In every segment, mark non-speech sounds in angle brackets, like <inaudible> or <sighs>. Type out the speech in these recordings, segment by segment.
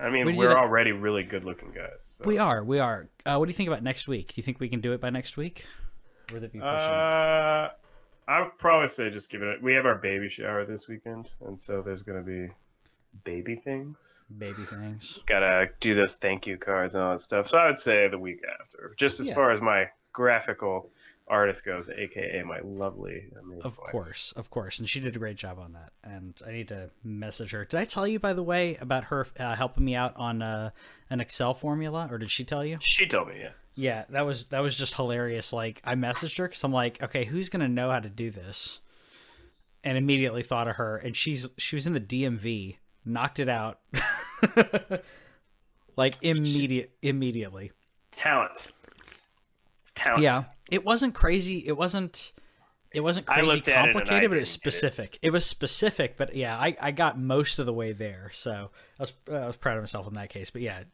I mean, What do you we're already really good-looking guys. So. We are, we are. Uh, what do you think about next week? Do you think we can do it by next week? Would it be pushing? Uh, I would probably say just give it. A, we have our baby shower this weekend, and so there's gonna be baby things. Baby things. Gotta do those thank you cards and all that stuff. So I would say the week after, just as Yeah. far as my graphical artist goes, aka my lovely, Of wife. course, of course, and she did a great job on that. And I need to message her. Did I tell you, by the way, about her uh, helping me out on uh, an Excel formula, or did she tell you? She told me, yeah. Yeah, that was that was just hilarious. Like I messaged her because I'm like, okay, who's gonna know how to do this? And immediately thought of her, and she's she was in the DMV, knocked it out, <laughs> like immediate immediately. Talent. It's talent. Yeah, it wasn't crazy. It wasn't. It wasn't crazy at it complicated, but it's didn't get it. specific. It. was specific, but yeah, I, I got most of the way there, so I was I was proud of myself in that case. But yeah,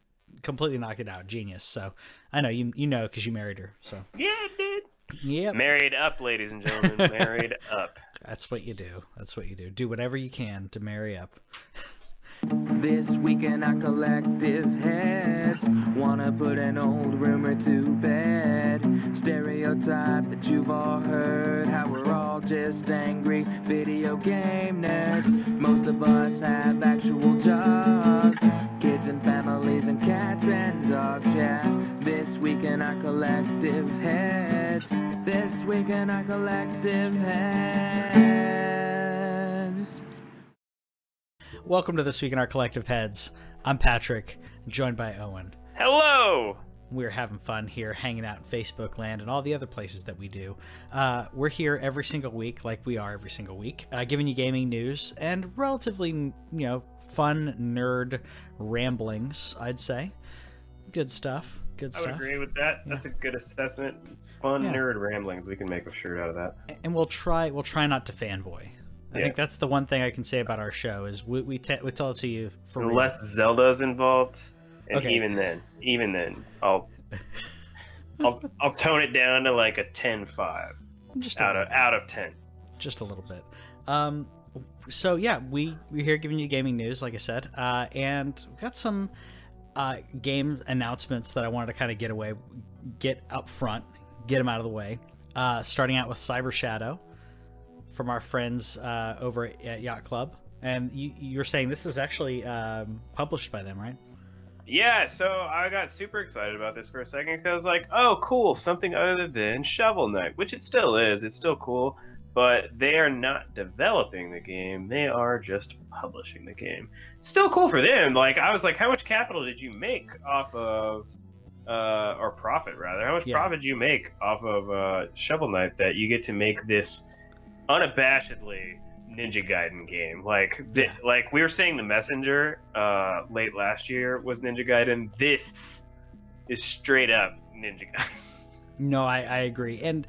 completely knocked it out, genius. So I know you you know because you married her. So Yeah, dude. yeah, Married up, ladies and gentlemen. Married <laughs> up. that's what you do. That's what you do. Do whatever you can to marry up. <laughs> This weekend our collective heads wanna put an old rumor to bed. Stereotype that you've all heard, how we're all just angry video game nerds. Most of us have actual jobs, kids and families and cats and dogs. Yeah, this weekend our collective heads. This weekend our collective heads. Welcome to this week in our collective heads. I'm Patrick, joined by Owen. Hello. we're having fun here, hanging out in Facebook land and all the other places that we do. Uh, we're here every single week, like we are every single week, uh, giving you gaming news and relatively, you know, fun nerd ramblings. I'd say, good stuff. Good I would agree with that. That's a good assessment. Fun Yeah. nerd ramblings. We can make a shirt out of that. And we'll try. We'll try not to fanboy. I Yeah. think that's the one thing I can say about our show is we we, te- we tell it to you for real. Unless Zelda's involved, and Okay. even then, even then, I'll, <laughs> I'll, I'll tone it down to like a 10-5 just out of out of ten. just a little bit. Um, so yeah, we we're here giving you gaming news, like I said, uh, and we've got some uh, game announcements that I wanted to kind of get away, get up front, get them out of the way. Uh, starting out with Cyber Shadow from our friends uh, over at Yacht Club, and you you're saying this is actually um, published by them, right? Yeah, so I got super excited about this for a second because, I was like, oh, cool, something other than Shovel Knight, which it still is. It's still cool, but they are not developing the game. They are just publishing the game. Still cool for them. Like, I was like, how much capital did you make off of, uh, or profit rather? How much Yeah. profit did you make off of uh, Shovel Knight that you get to make this unabashedly Ninja Gaiden game. Like, the, like we were saying, the Messenger uh, late last year was Ninja Gaiden. This is straight up Ninja Gaiden. <laughs> No, I, I agree. And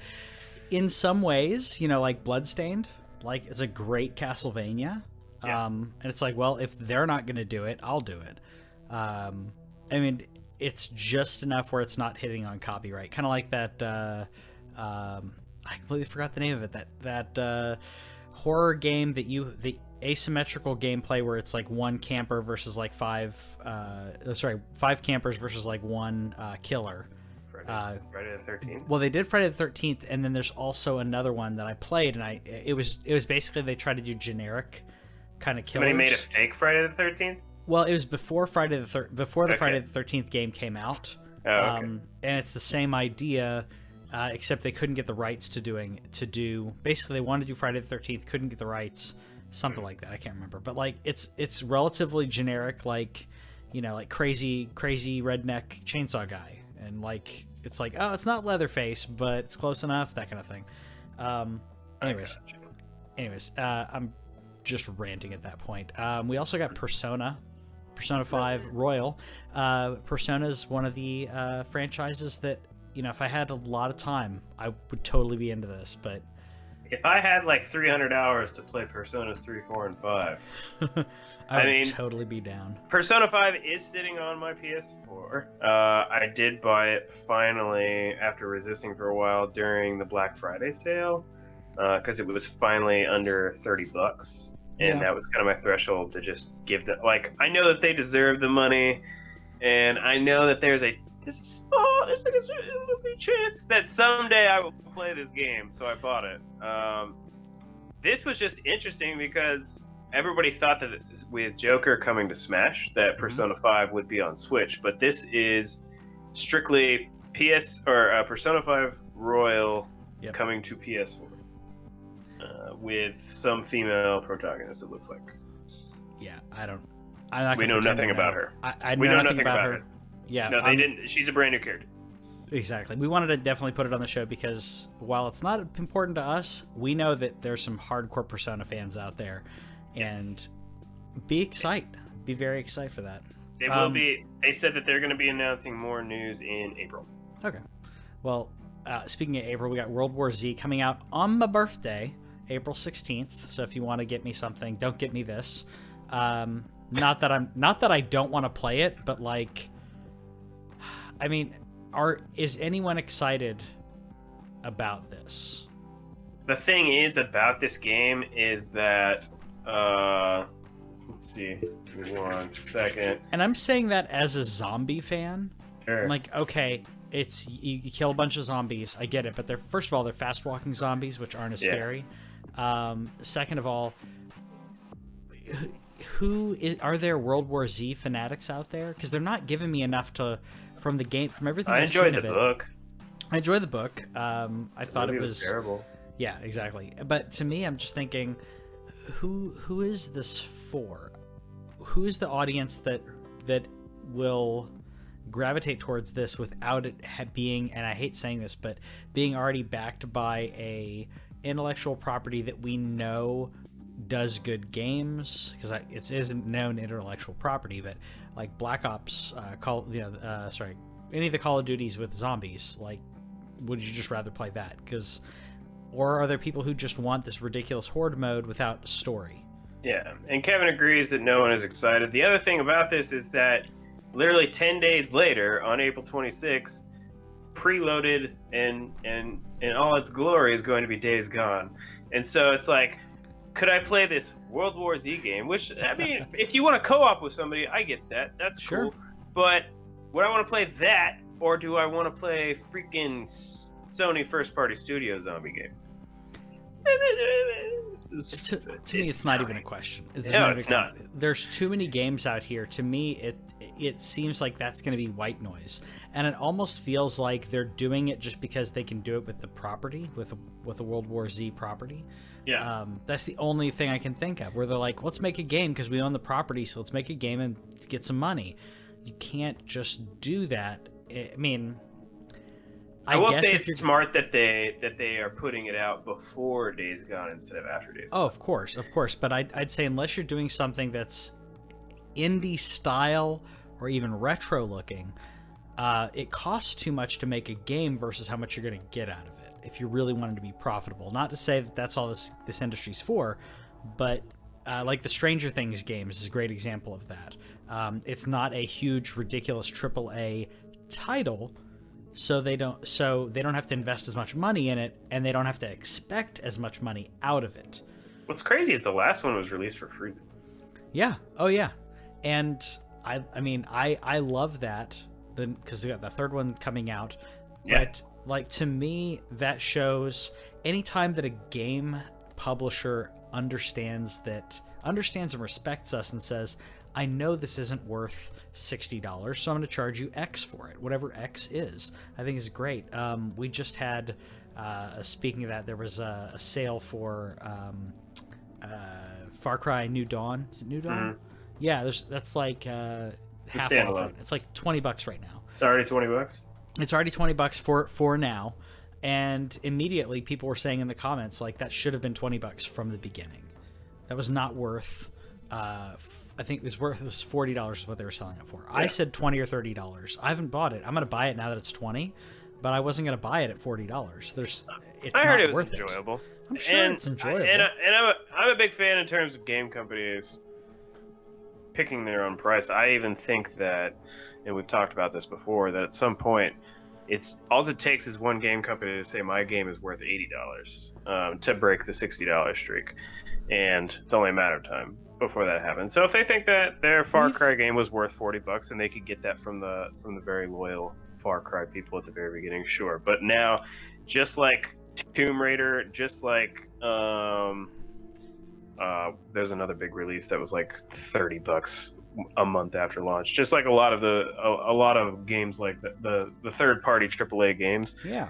in some ways, you know, like Bloodstained, like it's a great Castlevania. Yeah. Um, and it's like, well, if they're not going to do it, I'll do it. Um, I mean, it's just enough where it's not hitting on copyright. Kind of like that. Uh, um, I completely forgot the name of it. That that uh, horror game that you the asymmetrical gameplay where it's like one camper versus like five. Uh, sorry, five campers versus like one uh, killer. Friday, Uh, Friday the Thirteenth. Well, they did Friday the Thirteenth, and then there's also another one that I played, and I it was it was basically they tried to do generic kind of killers. Somebody made a fake Friday the Thirteenth. Well, it was before Friday the thir- before the Okay. Friday the Thirteenth game came out. Oh, okay. Um, and it's the same idea, uh, except they couldn't get the rights to doing to do. Basically, they wanted to do Friday the Thirteenth, couldn't get the rights, something like that. I can't remember, but like it's it's relatively generic, like you know, like crazy crazy redneck chainsaw guy, and like it's like oh, it's not Leatherface, but it's close enough, that kind of thing. Um, anyways, anyways, uh, I'm just ranting at that point. Um, we also got Persona, Persona 5 Royal. Uh, Persona is one of the uh, franchises that, you know, if I had a lot of time, I would totally be into this. But If I had like 300 hours to play Personas 3, 4, and 5, <laughs> I I would mean- totally be down. Persona 5 is sitting on my PS4. Uh, I did buy it finally after resisting for a while during the Black Friday sale because it was finally under 30 bucks. and Yeah. that was kind of my threshold to just give them. Like I know that they deserve the money, and I know that there's a there's a small there's like a s- a little chance that someday I will play this game, so I bought it. Um, this was just interesting because everybody thought that with Joker coming to Smash, Mm-hmm. that Persona 5 would be on Switch, but this is strictly PS or uh, Persona 5 Royal Yep. coming to PS4 uh, with some female protagonist. It looks like Yeah, I don't. I'm not we know nothing about her. I, I know, We know nothing, nothing about, about her. it. Yeah, No, they I'm- didn't. She's a brand new character. Exactly. We wanted to definitely put it on the show because while it's not important to us, we know that there's some hardcore Persona fans out there, Yes. and be excited. Be very excited for that. They will Um, be. They said that they're going to be announcing more news in April. Okay. Well, uh, speaking of April, we got World War Z coming out on my birthday, April 16th. So if you want to get me something, don't get me this. Um, not that I'm not that I don't want to play it, but like, I mean, are is anyone excited about this? The thing is about this game is that. Uh, let's see. One second. And I'm saying that as a zombie fan. Sure. I'm like, okay, it's you, you kill a bunch of zombies. I get it, but they're first of all they're fast walking zombies, which aren't as Yeah. scary. Um, second of all, who- is, are there World War Z fanatics out there? Because they're not giving me enough to from the game from everything. I I've enjoyed the book. I enjoyed the book. Um, I thought movie it was terrible. yeah, exactly. But to me, I'm just thinking, who who is this for? Who is the audience that that will gravitate towards this without it being? And I hate saying this, but being already backed by a intellectual property that we know does good games because it isn't known intellectual property, but like Black Ops, uh, call you know, uh, sorry, any of the Call of Duties with zombies, like would you just rather play that? Because, or are there people who just want this ridiculous horde mode without story? Yeah, and Kevin agrees that no one is excited. The other thing about this is that literally 10 days later, on April 26th, preloaded and and in all its glory is going to be Days Gone. And so it's like, could I play this World War Z game? Which I mean, <laughs> if you want to co-op with somebody, I get that. That's Sure. cool. But would I want to play that, or do I want to play freaking Sony first-party studio zombie game? To, to me, it's not even a question. It's No, not it's even- There's too many games out here. To me, it it seems like that's going to be white noise, and it almost feels like they're doing it just because they can do it with the property, with a, with a World War Z property. Yeah. Um, that's the only thing I can think of where they're like, let's make a game because we own the property, so let's make a game and get some money. You can't just do that. I I mean, I, will say it's smart that they that they are putting it out before Days Gone instead of after Days Gone. Oh, of course, of course. But I'd, I'd say unless you're doing something that's indie style or even retro looking, uh, it costs too much to make a game versus how much you're going to get out of it if you really want it to be profitable. Not to say that that's all this this industry's for, but uh, like the Stranger Things games is a great example of that. Um, it's not a huge, ridiculous AAA title, so they don't so they don't have to invest as much money in it, and they don't have to expect as much money out of it. What's crazy is the last one was released for free. Yeah. Oh yeah. And I I mean I I love that then because we got the third one coming out. Yeah. But like to me that shows anytime that a game publisher understands that understands and respects us and says I know this isn't worth sixty dollars, so I'm going to charge you X for it, whatever X is. I think is great. Um, we just had, uh, speaking of that, there was a, a sale for um, uh, Far Cry New Dawn. Is it New Dawn? Yeah, there's that's like uh, half off. Right? It's like twenty bucks right now. It's already twenty bucks. It's already twenty bucks for for now, and immediately people were saying in the comments like that should have been twenty bucks from the beginning. That was not worth. Uh, I think it was worth it was forty dollars is what they were selling it for. I said twenty or thirty dollars. I haven't bought it. I'm gonna buy it now that it's twenty, but I wasn't gonna buy it at forty dollars. There's, it's I heard it was worth enjoyable. I'm sure and, it's enjoyable. And, I, and I'm, a, I'm a big fan in terms of game companies picking their own price. I even think that, and we've talked about this before, that at some point, it's all it takes is one game company to say my game is worth eighty dollars um, to break the sixty dollars streak, and it's only a matter of time before that happens. So if they think that their Far Cry game was worth forty bucks and they could get that from the from the very loyal Far Cry people at the very beginning, sure. But now, just like Tomb Raider, just like um, uh, there's another big release that was like thirty bucks a month after launch. Just like a lot of the a, a lot of games like the, the the third party AAA games Yeah.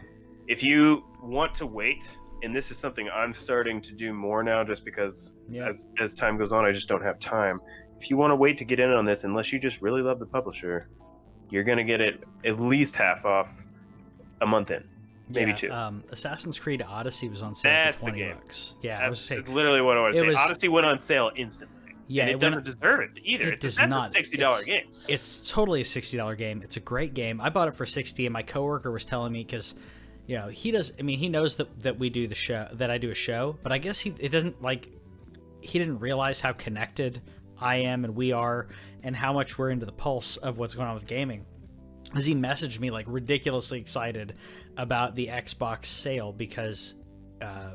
if you want to wait and this is something i'm starting to do more now just because Yeah. as as time goes on i just don't have time if you want to wait to get in on this unless you just really love the publisher you're going to get it at least half off a month in maybe yeah, two. Um, Assassin's Creed Odyssey was on sale That's for the twenty game. bucks. Yeah, I was saying. literally what i was it saying was- odyssey went on sale instantly Yeah, and it, it doesn't deserve it either it it's a, does that's not. a $60 game it's totally a sixty dollar game. It's a great game. I bought it for sixty, and my coworker was telling me because, you know, he does. I mean, he knows that that we do the show, that I do a show, but I guess he it doesn't like. He didn't realize how connected I am and we are, and how much we're into the pulse of what's going on with gaming. As he messaged me like ridiculously excited about the Xbox sale because uh,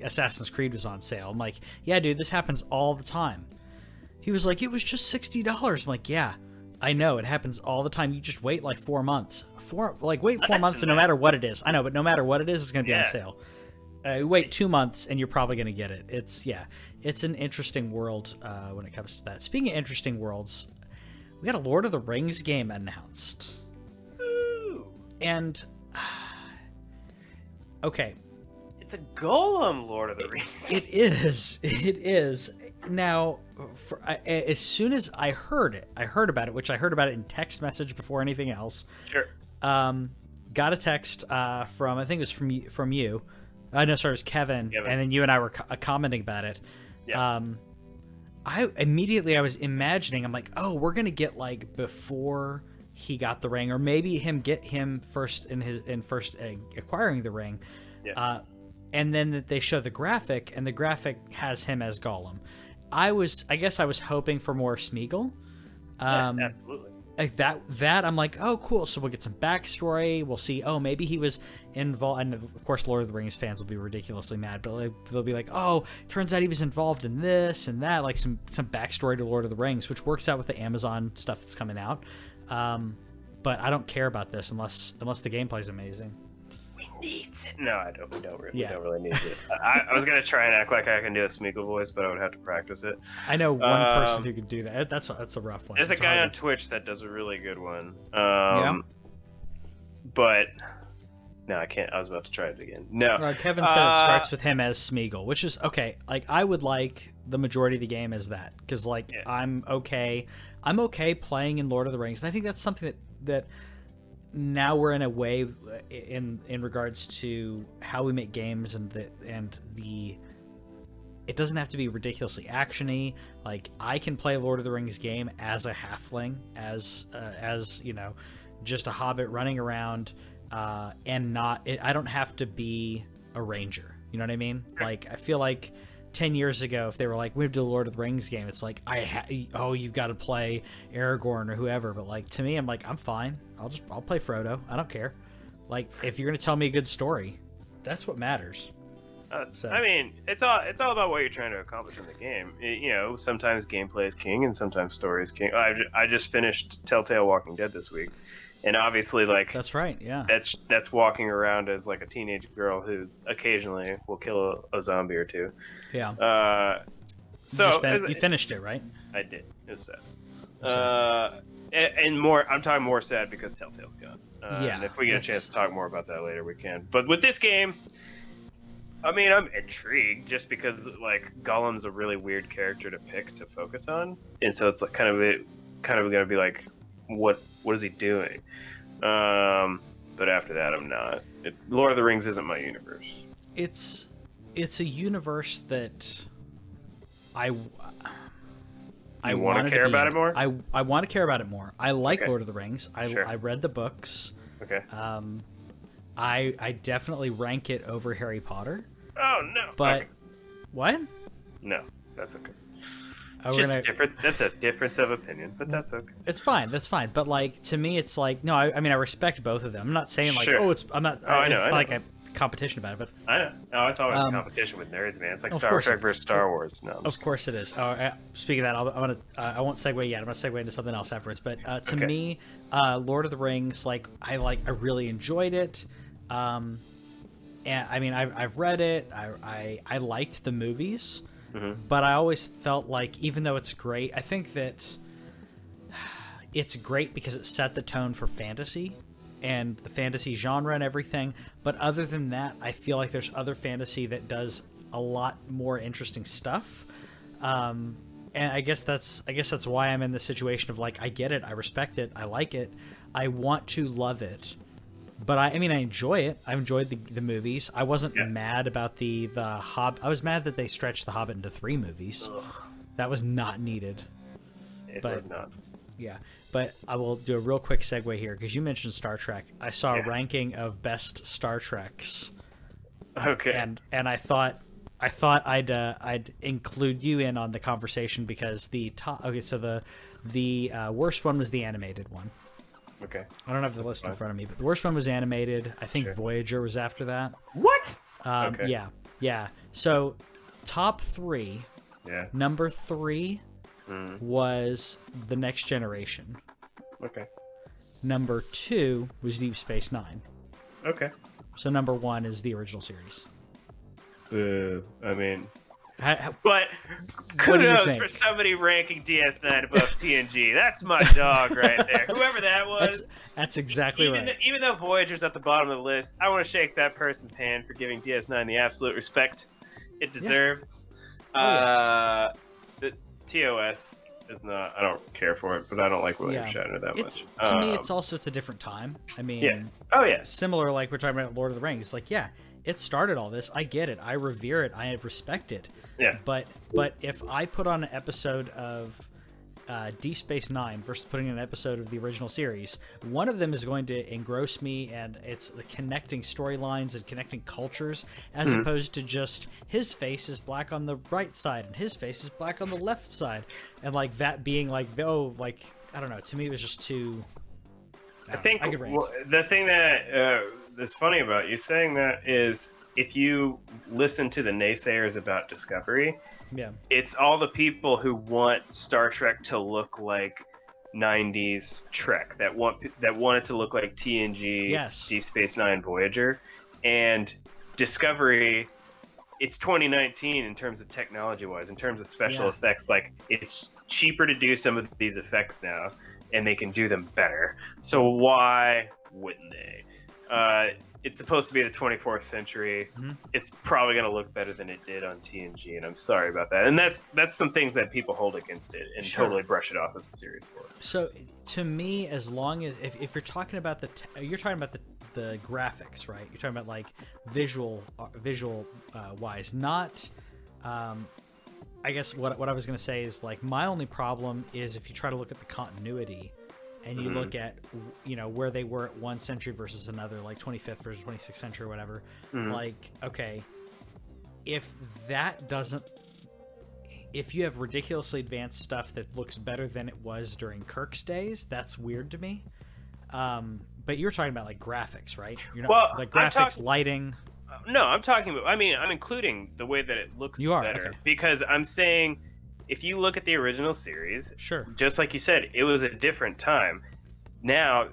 Assassin's Creed was on sale. I'm like, yeah, dude, this happens all the time. He was like, it was just sixty dollars. I'm like, yeah, I know it happens all the time. You just wait like four months, four like wait four Less months, and no that. matter what it is, I know, but no matter what it is, it's going to be on sale. Uh, wait two months, and you're probably going to get it. It's yeah, it's an interesting world uh, when it comes to that. Speaking of interesting worlds, we got a Lord of the Rings game announced, Ooh, and <sighs> okay, it's a Gollum lord of the rings It is. It is. Now, for, I, as soon as I heard it, I heard about it, which I heard about it in text message before anything else. sure Um, got a text uh, from I think it was from you, from you. I know, sorry, it was Kevin, Kevin. and then you and I were co- uh, commenting about it. Yeah. Um, I immediately I was imagining I'm like, oh, we're gonna get like before he got the ring, or maybe him get him first in his in first uh, acquiring the ring. Yeah. Uh, and then that they show the graphic, and the graphic has him as Gollum. I was, I guess, I was hoping for more Smeagol. Yeah, Um, absolutely like that that I'm like, oh cool. So we'll get some backstory. We'll see. Oh, maybe he was involved. And of course, Lord of the Rings fans will be ridiculously mad, but like, they'll be like, oh, turns out he was involved in this and that, like some some backstory to Lord of the Rings, which works out with the Amazon stuff that's coming out. Um, but I don't care about this unless unless the gameplay is amazing. We need it. No, I don't. We don't. Really, Yeah. we don't really need it. I, I was gonna try and act like I can do a Smeagol voice, but I would have to practice it. I know one person Um, who could do that. That's a, that's a rough one. There's a guy hard on Twitch that does a really good one. Um, But no, I can't. I was about to try it again. No. Uh, Kevin said it Uh, starts with him as Smeagol, which is okay. Like I would like the majority of the game as that because like Yeah. I'm okay. I'm okay playing in Lord of the Rings, and I think that's something that that now we're in a way in in regards to how we make games and the and the. It doesn't have to be ridiculously actiony. Like I can play Lord of the Rings game as a halfling, as uh, as you know, just a hobbit running around, uh, and not. It, I don't have to be a ranger. You know what I mean? Like I feel like ten years ago, if they were like, "We have to do a Lord of the Rings game," it's like I ha- oh you've got to play Aragorn or whoever. But like to me, I'm like I'm fine. I'll just I'll play Frodo. I don't care. Like if you're gonna tell me a good story, that's what matters. Uh, So- I mean, it's all it's all about what you're trying to accomplish in the game. It- you know, sometimes gameplay is king, and sometimes story is king. I, I just finished Telltale Walking Dead this week, and obviously, like That's right. Yeah. that's that's walking around as like a teenage girl who occasionally will kill a, a zombie or two. Yeah. Uh, so you, as- you finished it, right? I did. It was sad. So- Uh, and, and more. I'm talking more sad because Telltale's gone. Uh, Yeah, and if we get a chance to talk more about that later, we can. But with this game, I mean, I'm intrigued just because like Gollum's a really weird character to pick to focus on, and so it's like kind of it, kind of gonna be like, what what is he doing? Um, but after that, I'm not. It, Lord of the Rings isn't my universe. it's it's a universe that I I wanna care be about it more? I I want to care about it more. I like Okay. Lord of the Rings. I Sure. I read the books. Okay. Um, I I definitely rank it over Harry Potter. Oh no. But Okay. what? no, that's okay. Oh, It's just gonna- different. That's a difference of opinion, but that's okay. It's fine. That's fine. But like to me, it's like no. I, I mean, I respect both of them. I'm not saying like Sure. oh, it's. I'm not. Oh, I know, It's I not like a competition about it, but I know. No, it's always Um, a competition with nerds, man. It's like Star Trek versus. Star Wars. No, I'm Of course it is. Oh, uh, speaking of that, I'll, I'm gonna. Uh, I won't segue yet. I'm gonna segue into something else afterwards. But uh, to Okay. me, uh, Lord of the Rings, like I like, I really enjoyed it. Um, and I mean, I've, I've read it. I, I I liked the movies, Mhm. but I always felt like, even though it's great, I think that <sighs> it's great because it set the tone for fantasy and the fantasy genre and everything. But other than that, I feel like there's other fantasy that does a lot more interesting stuff. Um, and I guess that's I guess that's why I'm in the situation of like I get it, I respect it, I like it, I want to love it, but I, I mean I enjoy it. I enjoyed the, the movies. I wasn't Yeah. mad about the the Hob. I was mad that they stretched the Hobbit into three movies. Ugh, That was not needed. it but- was not. Yeah, but I will do a real quick segue here because you mentioned Star Trek. I saw Yeah. a ranking of best Star Treks, Okay. and and I thought I thought I'd uh, I'd include you in on the conversation because the top. Okay, so the the uh, worst one was the animated one. Okay. I don't have the list in front of me, but the worst one was animated. I think Sure. Voyager was after that. What? Um, Okay. Yeah, yeah. So top three. Yeah. Number three Mm, was the Next Generation. okay. Number two was Deep Space Nine. Okay. So number one is the original series. Uh, I mean, How- how- but What do you kudos for somebody ranking DS9 above <laughs> TNG. That's my dog right there. Whoever that was. that's that's exactly even, right. th- even though Voyager's at the bottom of the list, I want to shake that person's hand for giving DS9 the absolute respect it deserves. Oh, yeah. uh, the TOS is not. I don't care for it, but I don't like William Yeah. Shatner that it's much. to me, Um, it's also it's a different time. I mean, Yeah. Oh yes. similar like we're talking about Lord of the Rings. It's like, yeah, it started all this. I get it. I revere it. I respect it. Yeah. But but if I put on an episode of uh, Deep Space Nine versus putting an episode of the original series, one of them is going to engross me, and it's the connecting storylines and connecting cultures, as Mm-hmm. opposed to just his face is black on the right side and his face is black on the left side, and like that being like oh like I don't know. To me, it was just too. I think I well, the thing that uh, that's funny about you saying that is if you listen to the naysayers about Discovery, yeah. it's all the people who want Star Trek to look like 90s Trek that want that want it to look like TNG, Yes. Deep Space Nine, Voyager, and Discovery. It's 2019 in terms of technology wise, in terms of special Yeah. effects. Like it's cheaper to do some of these effects now, and they can do them better. So why wouldn't they? Uh, it's supposed to be the 24th century. Mhm. It's probably going to look better than it did on TNG, and I'm sorry about that. And that's that's some things that people hold against it and Sure. totally brush it off as a series for. So to me, as long as if, if you're talking about the t- you're talking about the the graphics, right? You're talking about like visual uh, visual uh, wise, not. Um, I guess what what I was gonna say is like my only problem is if you try to look at the continuity, and you Mhm. look at you know where they were at one century versus another, like 25th versus 26th century or whatever. Mhm. Like okay, if that doesn't if you have ridiculously advanced stuff that looks better than it was during Kirk's days, that's weird to me. Um, but you're talking about like graphics, right? You're not Well, like graphics, talk- lighting. No, I'm talking about. I mean, I'm including the way that it looks You are, better okay. because I'm saying if you look at the original series, Sure. just like you said, it was a different time. Now,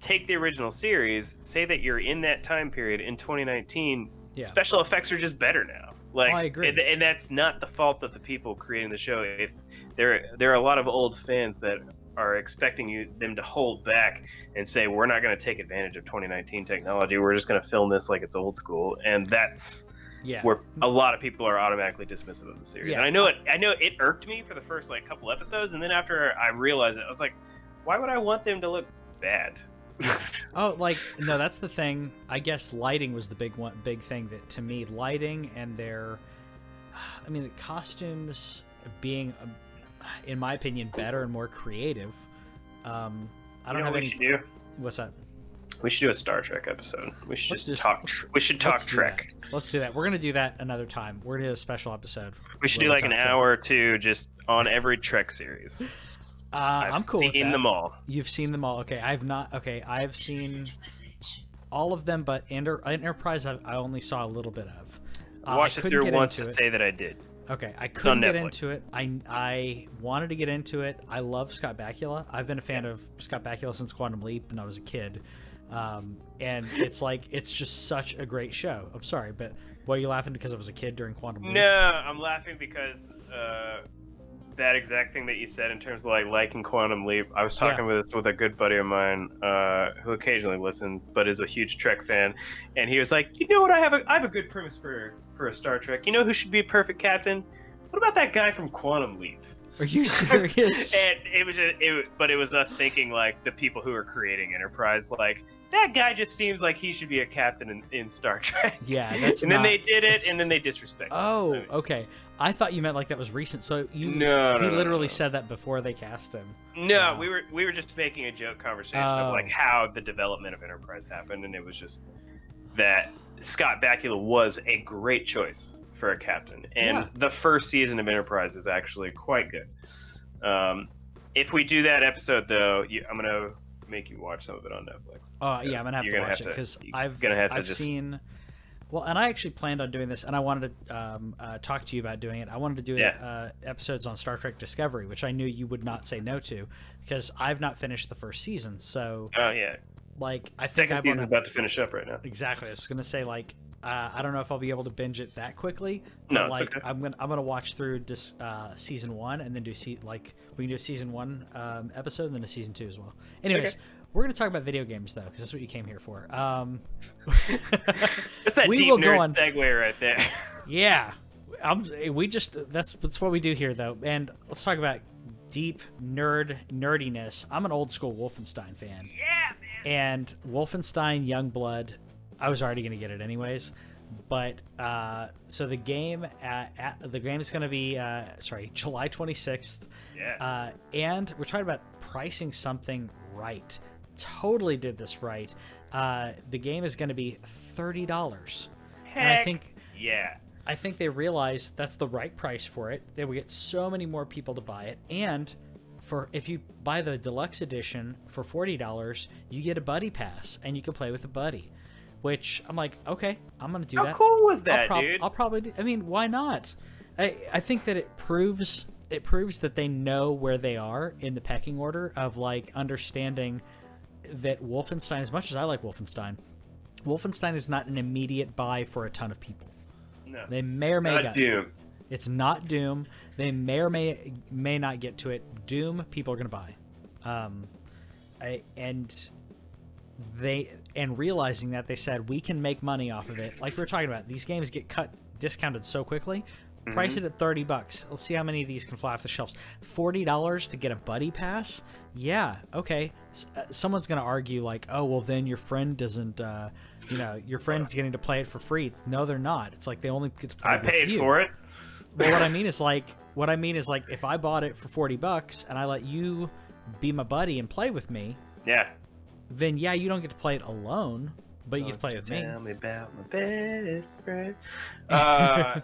take the original series, say that you're in that time period in 2019. Yeah. Special effects are just better now. Like, I agree. And, and that's not the fault of the people creating the show. If there, there are a lot of old fans that are expecting you them to hold back and say we're not going to take advantage of 2019 technology. We're just going to film this like it's old school, and that's Yeah. where a lot of people are automatically dismissive of the series. Yeah. And I know it. I know it irked me for the first like couple episodes, and then after I realized it, I was like, why would I want them to look bad? <laughs> Oh, like no, that's the thing. I guess lighting was the big one, big thing that to me, lighting and their, I mean, the costumes being, um, in my opinion, better and more creative. Um, I don't you know have what any. do? What's that? We should do a Star Trek episode. We should Let's just do- talk. let's- tr- we should talk Let's do Trek. that. Let's do that. We're gonna do that another time. We're gonna do a special episode. We should where do like an talk Trek. hour or two just on every Trek series. <laughs> Uh, I've I'm cool seen with that. them all. You've seen them all. Okay, I've not. Okay, I've seen. all of them, but Enter- Enterprise I, I only saw a little bit of. Uh, I watched it couldn't through get once into to it. say that I did. Okay, I couldn't get Netflix. into it. I I wanted to get into it. I love Scott Bakula. I've been a fan of Scott Bakula since Quantum Leap, when I was a kid. Um, and it's like it's just such a great show. I'm sorry, but why are you laughing? Because I was a kid during Quantum Leap. No, I'm laughing because uh, that exact thing that you said in terms of like liking Quantum Leap. I was talking with with a good buddy of mine uh, who occasionally listens, but is a huge Trek fan, and he was like, "You know what? I have a I have a good premise for for a Star Trek. You know who should be a perfect captain? What about that guy from Quantum Leap?" Are you <laughs> serious? and it was just, it, but it was us thinking like the people who are creating Enterprise, like that guy just seems like he should be a captain in, in Star Trek. <laughs> yeah, that's and then they did it, and then they disrespected. Oh, mean- okay. I thought you meant like that was recent. So you No, he no, literally no. said that before they cast him. No, we were we were just making a joke conversation Oh. of like how the development of Enterprise happened, and it was just that Scott Bakula was a great choice for a captain, and Yeah. the first season of Enterprise is actually quite good. Um, if we do that episode though, you, I'm gonna make you watch some of it on Netflix. Oh yeah, I'm gonna have to gonna watch have it because I've gonna have to I've just seen. Well, and I actually planned on doing this, and I wanted to um, uh, talk to you about doing it. I wanted to do Yeah. uh, episodes on Star Trek Discovery, which I knew you would not say no to, because I've not finished the first season. So, Oh yeah, like, I think second I season's want about to finish up right now. exactly. I was gonna say like, uh, I don't know if I'll be able to binge it that quickly. No, like okay. I'm gonna I'm gonna watch through this uh, season one and then do see like we can do a season one um, episode and then a season two as well. Anyways, Okay. we're gonna talk about video games though because that's what you came here for. Um, <laughs> That's that <laughs> we deep will go on- segue right there. <laughs> yeah, I'm, we just that's that's what we do here though. And let's talk about deep nerd nerdiness. I'm an old school Wolfenstein fan. yeah, man. and Wolfenstein Youngblood. I was already gonna get it anyways, but uh, so the game at, at the game is gonna be uh, sorry July 26th, Yeah. uh, and we're talking about pricing something right. Totally did this right. Uh, the game is gonna be thirty dollars, and I think yeah. I think they realize that's the right price for it. They will get so many more people to buy it, and for if you buy the deluxe edition for forty dollars, you get a buddy pass and you can play with a buddy. Which I'm like, okay, I'm gonna do How that. cool was I'll, that, prob- dude? I'll probably. Do, I mean, why not? I I think that it proves it proves that they know where they are in the pecking order of like understanding that Wolfenstein. As much as I like Wolfenstein, Wolfenstein is not an immediate buy for a ton of people. No. They may or may Not not. Doom. It's not Doom. They may or may may not get to it. Doom, people are gonna buy, um, I, and they and realizing that they said we can make money off of it. Like we were talking about, these games get cut discounted so quickly. Price it at thirty bucks. Let's see how many of these can fly off the shelves. Forty dollars to get a buddy pass. Yeah, okay. S- uh, someone's gonna argue like, oh well, then your friend doesn't. Uh, you know, your friend's getting to play it for free. No, they're not. It's like they only get to play I paid you. for it. Well, what I mean <laughs> is like, what I mean is like, if I bought it for forty bucks and I let you be my buddy and play with me, Yeah. Then yeah, you don't get to play it alone, but you get to play with me. Tell me about my best friend. <laughs> Uh,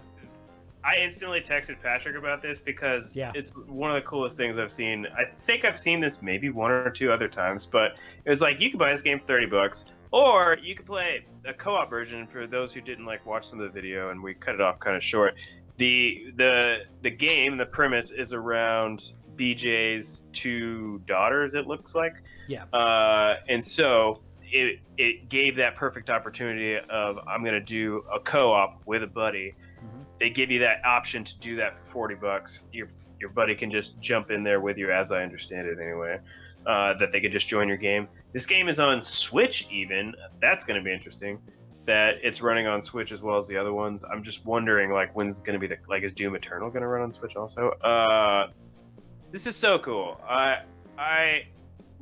I instantly texted Patrick about this because Yeah. it's one of the coolest things I've seen. I think I've seen this maybe one or two other times, but it was like you can buy this game for thirty bucks, or you could play a co-op version. For those who didn't like watch some of the video, and we cut it off kind of short. The the the game, the premise is around BJ's two daughters. It looks like. Yeah. Uh, and so it it gave that perfect opportunity of I'm gonna do a co-op with a buddy. Mhm. They give you that option to do that for forty bucks. Your your buddy can just jump in there with you, as I understand it anyway. Uh, that they could just join your game. This game is on Switch, even. That's gonna be interesting. That it's running on Switch as well as the other ones. I'm just wondering, like, when's gonna be the like, is Doom Eternal gonna run on Switch also? Uh, this is so cool. I I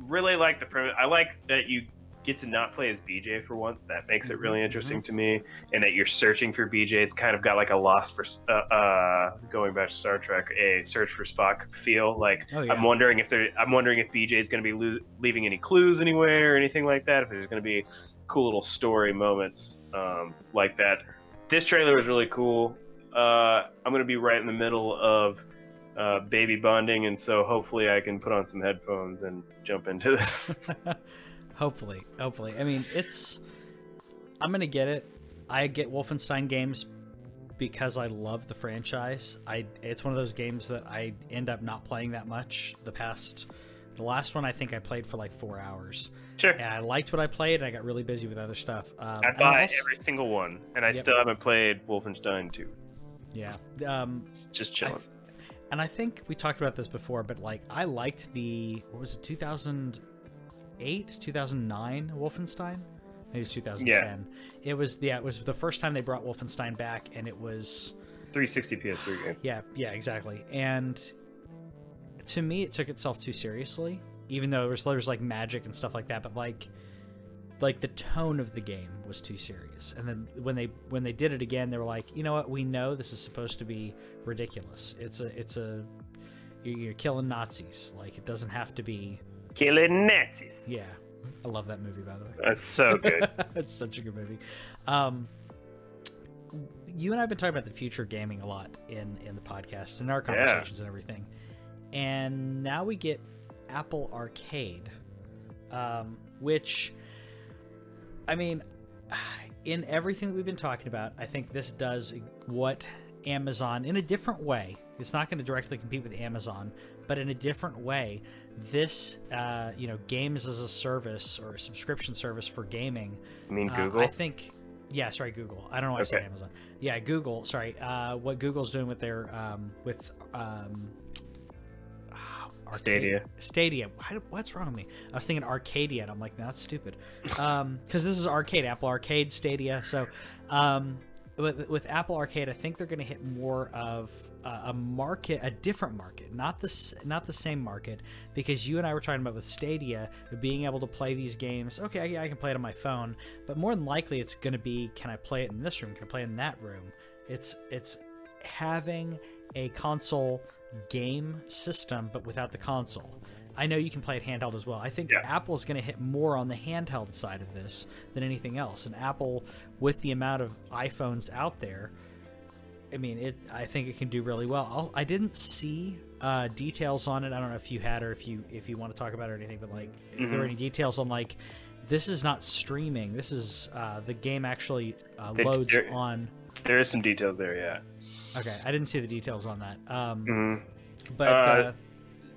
really like the premise. I like that you get to not play as BJ for once. That makes it really Mhm, interesting to me, and that you're searching for BJ. It's kind of got like a lost for uh, uh, going back to Star Trek, a search for Spock feel. Like Oh, yeah. I'm wondering if there. I'm wondering if BJ is going to be lo- leaving any clues anywhere or anything like that. If there's going to be cool little story moments um, like that. This trailer was really cool. Uh, I'm going to be right in the middle of uh, baby bonding, and so hopefully I can put on some headphones and jump into this. <laughs> hopefully, hopefully. I mean, it's I'm gonna get it. I get Wolfenstein games because I love the franchise. I it's one of those games that I end up not playing that much. The past, the last one I think I played for like four hours. Sure. And I liked what I played. and I got really busy with other stuff. Um, I buy also- every single one, and I Yep. still haven't played Wolfenstein 2. Yeah. Um, It's just I chilling. th- and I think we talked about this before, but like I liked the what was it 2008, 2009 Wolfenstein? Maybe it's 2010. It was yeah, it was the first time they brought Wolfenstein back, and it was 360 PS3 game. yeah, yeah, exactly. And to me, it took itself too seriously, even though there was, there was like magic and stuff like that. But like, like the tone of the game was too serious. And then when they when they did it again, they were like, you know what? We know this is supposed to be ridiculous. It's a it's a you're, you're killing Nazis. Like it doesn't have to be. Killing Nazis. Yeah, I love that movie by the way. That's so good. <laughs> it's such a good movie. Um, you and I have been talking about the future of gaming a lot in in the podcast and our conversations and everything. And now we get Apple Arcade, um, which, I mean, in everything that we've been talking about, I think this does what Amazon in a different way. It's not going to directly compete with Amazon, but in a different way. This, uh, you know, games as a service or a subscription service for gaming. You mean uh, Google? I think. Yeah, sorry, Google. I don't know why I said Amazon. Yeah, Google. Sorry. Uh, what Google's doing with their um, with um, Stadia. Stadia. What's wrong with me? I was thinking Arcadia, and I'm like, that's stupid. Um, <laughs> because this is arcade, Apple Arcade, Stadia. So, um, with, with Apple Arcade, I think they're going to hit more of uh, a market, a different market, not this, not the same market. Because you and I were talking about with Stadia being able to play these games. Okay, yeah, I can play it on my phone, but more than likely, it's going to be, can I play it in this room? Can I play it in that room? It's it's having a console game system, but without the console. I know you can play it handheld as well. I think Yeah. Apple's going to hit more on the handheld side of this than anything else. And Apple, with the amount of iPhones out there, I mean, it. I think it can do really well. I'll, I didn't see uh, details on it. I don't know if you had or if you if you want to talk about it or anything. But like, if there were any details on like, this is not streaming. This is uh, the game actually uh, loads they're- on. There is some details there, yeah. Okay, I didn't see the details on that. Um, hmm but Uh, uh,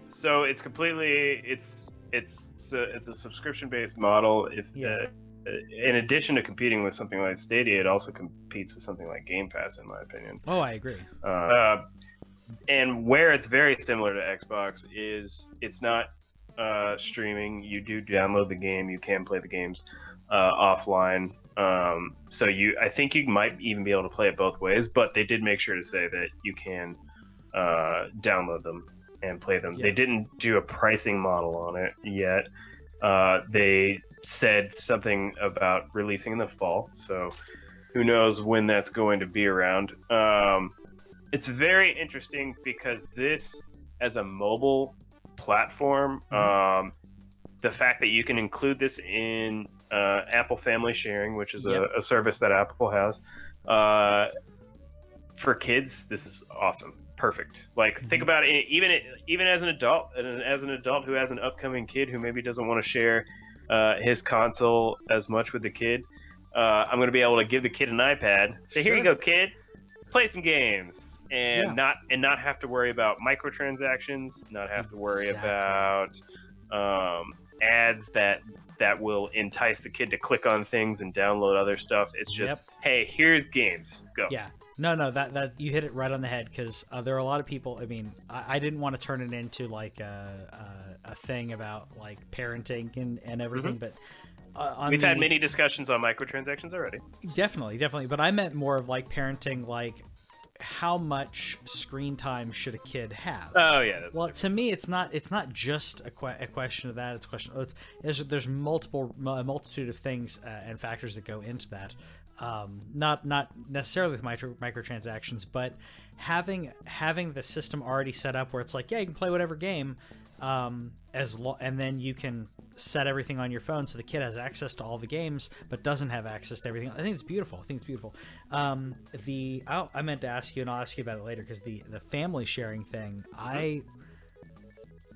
So it's completely it's it's it's a, it's a subscription based model. If Yeah. uh, in addition to competing with something like Stadia, it also competes with something like Game Pass, in my opinion. oh, I agree. Uh, and where it's very similar to Xbox is it's not uh, streaming. You do download the game. You can play the games uh, offline. Um, so you, I think you might even be able to play it both ways. But they did make sure to say that you can uh, download them and play them. They didn't do a pricing model on it yet. Uh, they said something about releasing in the fall. So who knows when that's going to be around. Um, it's very interesting because this, as a mobile platform, um, the fact that you can include this in uh, Apple Family Sharing, which is Yep. a, a service that Apple has, uh, for kids, this is awesome. Perfect. Like, think Mhm. about it. Even even as an adult, and as an adult who has an upcoming kid who maybe doesn't want to share uh, his console as much with the kid, uh, I'm going to be able to give the kid an iPad. Say, here you go, kid. Play some games, and Yeah. not and not have to worry about microtransactions. Not have to worry Exactly. about um, ads that that will entice the kid to click on things and download other stuff. It's just, Yep. hey, here's games. Go. Yeah. No, no, that that you hit it right on the head because uh, there are a lot of people. I mean, I, I didn't want to turn it into like a, a, a thing about like parenting and, and everything, but uh, We've the, had many discussions on microtransactions already. definitely, definitely. But I meant more of like parenting, like how much screen time should a kid have? Oh yeah, Well, to me, it's not. It's not just a, que- a question of that. It's a question. It's, there's, there's multiple, a multitude of things uh, and factors that go into that. Um, not not necessarily with micro, microtransactions, but having having the system already set up where it's like, yeah, you can play whatever game, um, as lo- and then you can set everything on your phone so the kid has access to all the games but doesn't have access to everything. I think it's beautiful. I think it's beautiful. Um, the I, I meant to ask you, and I'll ask you about it later because the the family sharing thing, I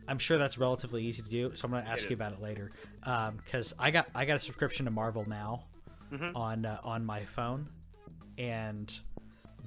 I'm sure that's relatively easy to do. So I'm going to ask you about it later because I got I got a subscription to Marvel now. Mhm. on uh, on my phone, and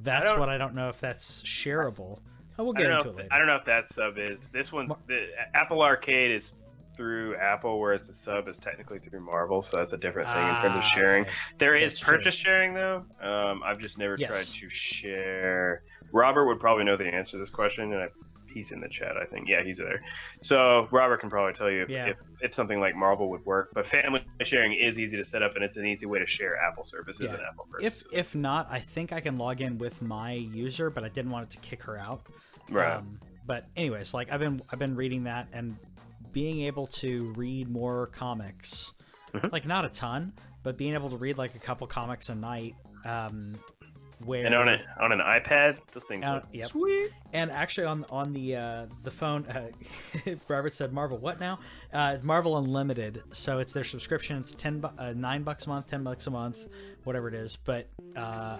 that's don't- what I don't know if that's shareable. Oh, we'll I get don't, into know it if, later. I don't know if that sub is. This one, the Apple Arcade is through Apple, whereas the sub is technically through Marvel, so that's a different thing in terms Ah, of sharing. There is That's true. purchase sharing though. Um, I've just never Yes. tried to share. Robert would probably know the answer to this question, and I, he's in the chat. I think. Yeah, he's there. So Robert can probably tell you if, Yeah. if, if something like Marvel would work. But family sharing is easy to set up, and it's an easy way to share Apple services Yeah. and Apple If if not, I think I can log in with my user, but I didn't want it to kick her out. Right. Um, but anyways, like I've been I've been reading that and being able to read more comics, Mhm. like not a ton, but being able to read like a couple comics a night. Um, where and on it on an iPad, those things Uh, look yep. sweet. and actually on on the uh, the phone, uh, <laughs> Robert said Marvel. What now? Uh, Marvel Unlimited. So it's their subscription. It's ten bu- uh, nine bucks a month, ten bucks a month, whatever it is. But uh,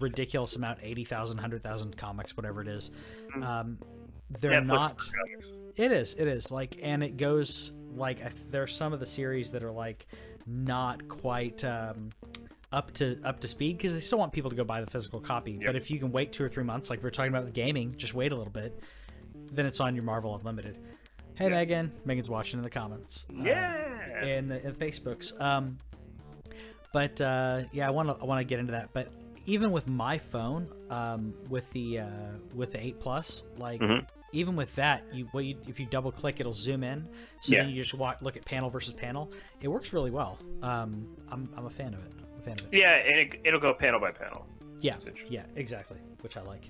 ridiculous amount, 80,000, 100,000 comics, whatever it is. Um, they're Netflix not. It is. It is like, and it goes like I, there are some of the series that are like not quite um, up to up to speed because they still want people to go buy the physical copy. Yep. But if you can wait two or three months, like we are talking about with gaming, just wait a little bit, then it's on your Marvel Unlimited. Hey Yeah. Megan, Megan's watching in the comments. Uh, Yeah. in the in Facebooks. Um, but uh, yeah, I want to I want to get into that. But even with my phone, um, with the uh, with the eight plus, like Mhm. even with that, you what you if you double click, it'll zoom in. So Yeah. then you just walk, look at panel versus panel. It works really well. Um, I'm I'm a fan of it. I'm a fan of it. Yeah, and it, it'll go panel by panel. Yeah, yeah, exactly, which I like.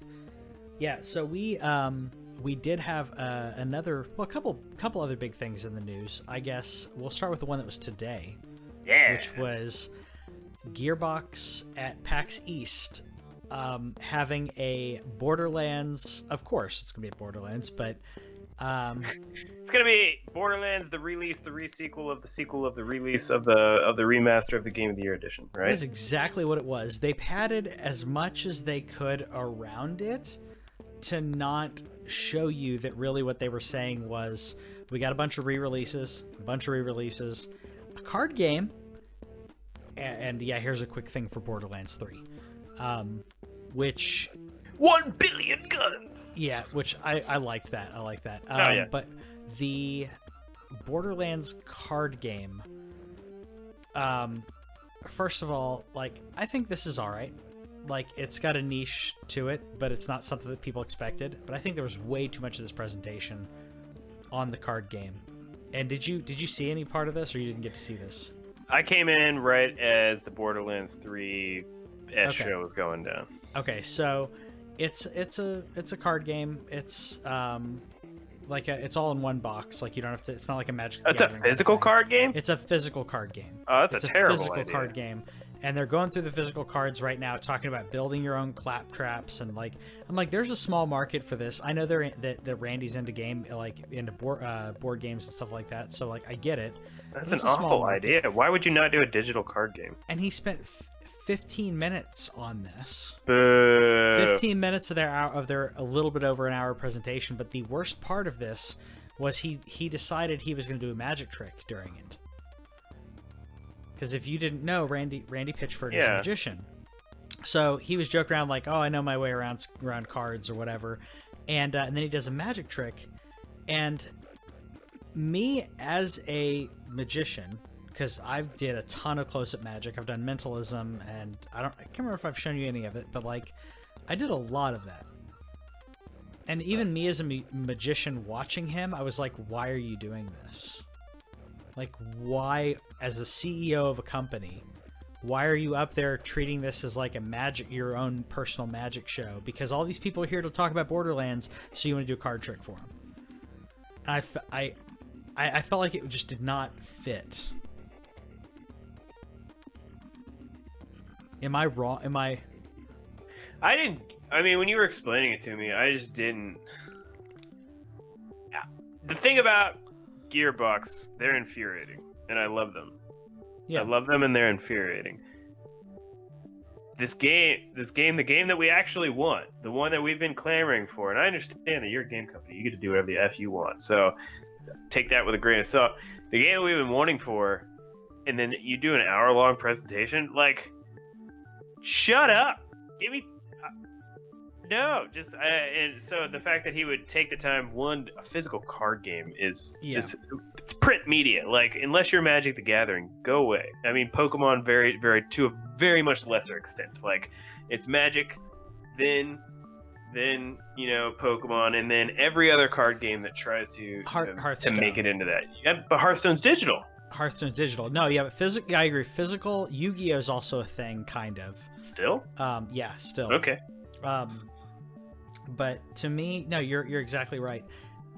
Yeah, so we um we did have uh, another well, a couple couple other big things in the news. I guess we'll start with the one that was today Yeah. which was Gearbox at PAX East um, having a Borderlands. Of course, it's gonna be a Borderlands, but um, <laughs> It's gonna be Borderlands, the release, the resequel of the sequel of the release of the of the remaster of the Game of the Year edition, right? That's exactly what it was. They padded as much as they could around it to not show you that really what they were saying was we got a bunch of re-releases, a bunch of re-releases, a card game, and, and yeah, here's a quick thing for Borderlands 3, um, which One billion guns. Yeah, which I, I like that. I like that. Um, Oh, yeah. But the Borderlands card game, um, first of all, like I think this is all right. Like it's got a niche to it, but it's not something that people expected. But I think there was way too much of this presentation on the card game. And did you did you see any part of this, or you didn't get to see this? I came in right as the Borderlands 3 S Okay. show was going down. Okay, so it's it's a it's a card game. It's um like a, it's all in one box. Like you don't have to. It's not like a Magic. That's a Gathering kind of physical card game. It's a physical card game. Oh, that's it's a terrible physical idea. card game, and they're going through the physical cards right now, talking about building your own Claptraps and like I'm like, there's a small market for this. I know they're in, that that Randy's into game like into board uh, board games and stuff like that. So like I get it. That's an awful idea. Why would you not do a digital card game? And he spent f- 15 minutes on this. Boo. 15 minutes of their hour of their a little bit over an hour presentation but the worst part of this was he he decided he was going to do a magic trick during it because if you didn't know randy randy pitchford is a Yeah. magician so he was joking around like oh i know my way around around cards or whatever and, uh, and then he does a magic trick and me as a magician because I've did a ton of close-up magic. I've done mentalism, and I don't. I can't remember if I've shown you any of it, but like, I did a lot of that. And even me as a ma- magician watching him, I was like, "Why are you doing this? Like, why, as the CEO of a company, why are you up there treating this as like a magic, your own personal magic show? Because all these people are here to talk about Borderlands, so you want to do a card trick for them." I, I, I felt like it just did not fit. Am I wrong? Am I? I didn't. I mean, when you were explaining it to me, I just didn't. Yeah. The thing about Gearbox, they're infuriating, and I love them. Yeah. I love them, and they're infuriating. This game, this game, the game that we actually want, the one that we've been clamoring for, and I understand that you're a game company, you get to do whatever the f you want. So take that with a grain of salt. The game that we've been wanting for and then you do an hour long presentation. Like, shut up. Give me. No, just uh, and so the fact that he would take the time one a physical card game is Yeah. it's it's print media like unless you're Magic the Gathering go away I mean Pokemon very very to a very much lesser extent like it's Magic then then you know Pokemon and then every other card game that tries to Heart- to, to make it into that yeah, but Hearthstone's digital Hearthstone's digital. No, yeah, but physical. I agree. Physical Yu-Gi-Oh is also a thing, kind of. still Um, yeah, still. okay Um, but to me, no, you're you're exactly right.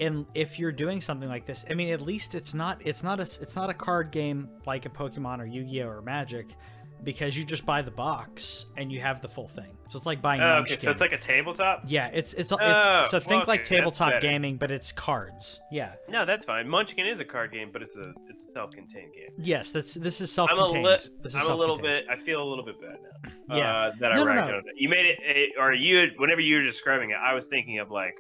And if you're doing something like this, I mean, at least it's not it's not a it's not a card game like a Pokemon or Yu-Gi-Oh or Magic, because you just buy the box and you have the full thing. So it's like buying. Oh, okay so it's like a tabletop yeah, it's it's, it's Oh, so think okay, like tabletop gaming, but it's cards. Yeah. no that's fine Munchkin is a card game but it's a it's a self-contained game Yes, that's this is self-contained. I'm a, li- this is I'm a little bit. I feel a little bit bad now. <laughs> Yeah. Uh, that I No, no, no. on it. You made it, it, or you. Whenever you were describing it, I was thinking of like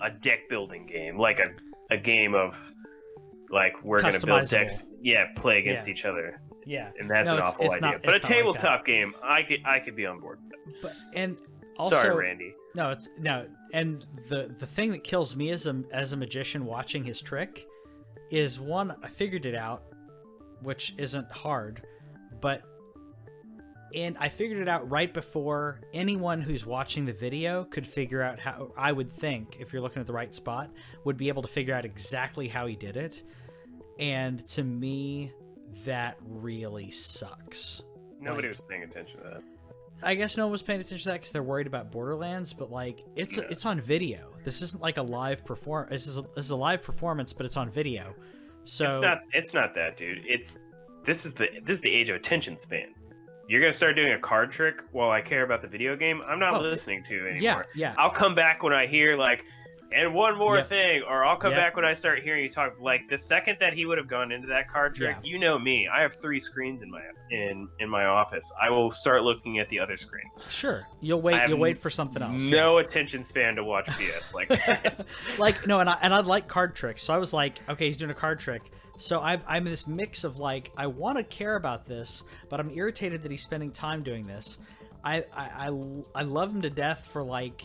a deck building game, like a a game of like we're gonna build decks. Yeah, play against Yeah. each other, Yeah. and that's No, an awful idea. not- but a not like tabletop game, I could I could be on board. with But and also Sorry, Randy. No, it's no, and the the thing that kills me as a as a magician watching his trick is one I figured it out, which isn't hard, but and I figured it out right before anyone who's watching the video could figure out how I would think if you're looking at the right spot would be able to figure out exactly how he did it. And to me that really sucks. Nobody like- was paying attention to that. I guess no one was paying attention to that because they're worried about Borderlands, but like it's Yeah. it's on video. This isn't like a live perform. This is a, this is a live performance, but it's on video. So It's not. It's not that, dude. It's this is the this is the age of attention span. You're gonna start doing a card trick while I care about the video game. I'm not Oh, listening to it anymore. yeah, yeah, I'll come back when I hear like, and one more Yeah. thing, or I'll come Yeah. back when I start hearing you talk. Like the second that he would have gone into that card trick, Yeah. you know me. I have three screens in my in in my office. I will start looking at the other screen. sure. You'll wait. You'll wait for something else. No attention span to watch BS <laughs> like that. <laughs> like no, and I and I like card tricks. So I was like, okay, he's doing a card trick. So I, I'm in this mix of like, I want to care about this, but I'm irritated that he's spending time doing this. I, I, I, I love him to death for like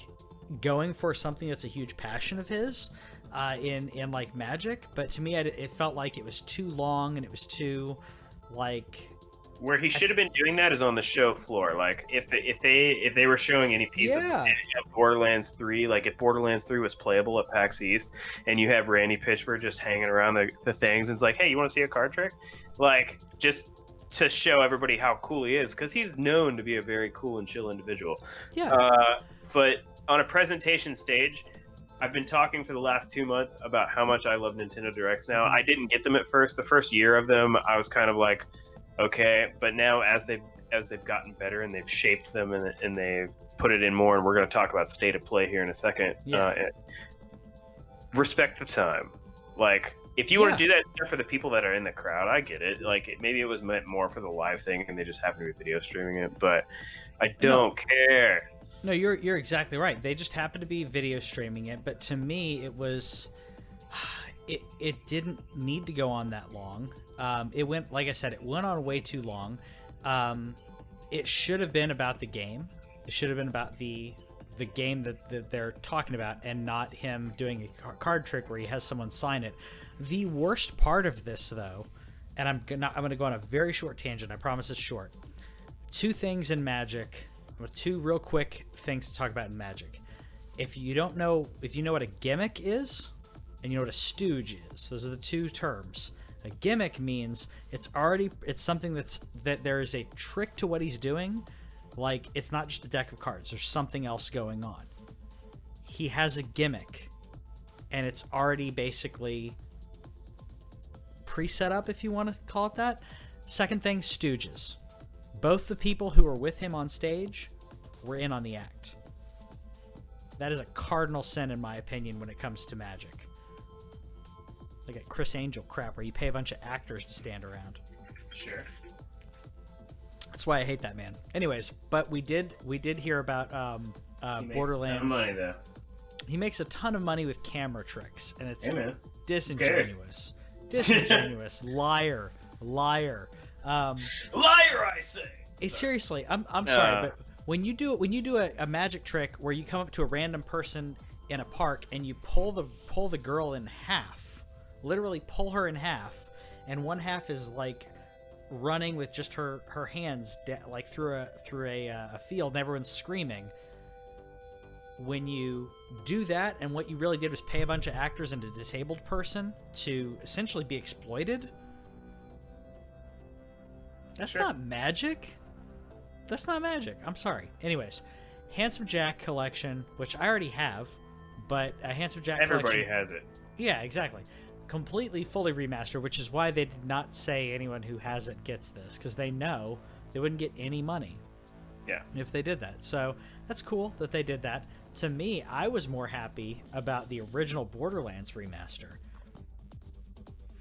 going for something that's a huge passion of his uh, in in like magic, but to me, I, it felt like it was too long and it was too like Where he should have been doing that is on the show floor. Like if they if they if they were showing any piece of, Yeah. of Borderlands three, like if Borderlands three was playable at PAX East, and you have Randy Pitchford just hanging around the, the things, and it's like, hey, you want to see a card trick? Like just to show everybody how cool he is, because he's known to be a very cool and chill individual. yeah, Uh, but on a presentation stage, I've been talking for the last two months about how much I love Nintendo Directs now. I didn't get them at first. The first year of them, I was kind of like, okay. But now, as they've as they've gotten better and they've shaped them and, and they've put it in more, and we're going to talk about state of play here in a second. Yeah. Uh, respect the time. Like, if you want to do that for the people that are in the crowd, I get it. Like, it, maybe it was meant more for the live thing, and they just happen to be video streaming it. But I don't care. No, you're you're exactly right. They just happened to be video streaming it, but to me, it was <sighs> it it didn't need to go on that long. Um, it went like I said, it went on way too long. Um, it should have been about the game. It should have been about the the game that, that they're talking about, and not him doing a card trick where he has someone sign it. The worst part of this, though, and I'm gonna I'm gonna go on a very short tangent. I promise it's short. Two things in Magic two real quick things to talk about in Magic. If you don't know, if you know what a gimmick is, and you know what a stooge is, those are the two terms. A gimmick means it's already it's something that's that there is a trick to what he's doing, like it's not just a deck of cards. There's something else going on. He has a gimmick, and it's already basically pre-set up, if you want to call it that. Second thing, stooges. Both the people who were with him on stage were in on the act. That is a cardinal sin, in my opinion, when it comes to magic. Like a Criss Angel crap, where you pay a bunch of actors to stand around. Sure. That's why I hate that man. Anyways, but we did we did hear about um, uh, Borderlands. money though. He makes a ton of money with camera tricks, and it's Hey disingenuous, disingenuous, <laughs> liar. liar. Um, Liar, I say. It's seriously, I'm I'm Uh. sorry, but when you do when you do a, a magic trick where you come up to a random person in a park and you pull the pull the girl in half, literally pull her in half, and one half is like running with just her her hands da- like through a through a, uh, a field and everyone's screaming. When you do that, and what you really did was pay a bunch of actors and a disabled person to essentially be exploited. That's Sure. not magic. That's not magic. I'm sorry. Anyways, Handsome Jack collection, which I already have, but a Handsome Jack Everybody collection. has it. Yeah, exactly. Completely fully remastered, which is why they did not say anyone who has it gets this, because they know they wouldn't get any money Yeah. if they did that. So that's cool that they did that. To me, I was more happy about the original Borderlands remaster.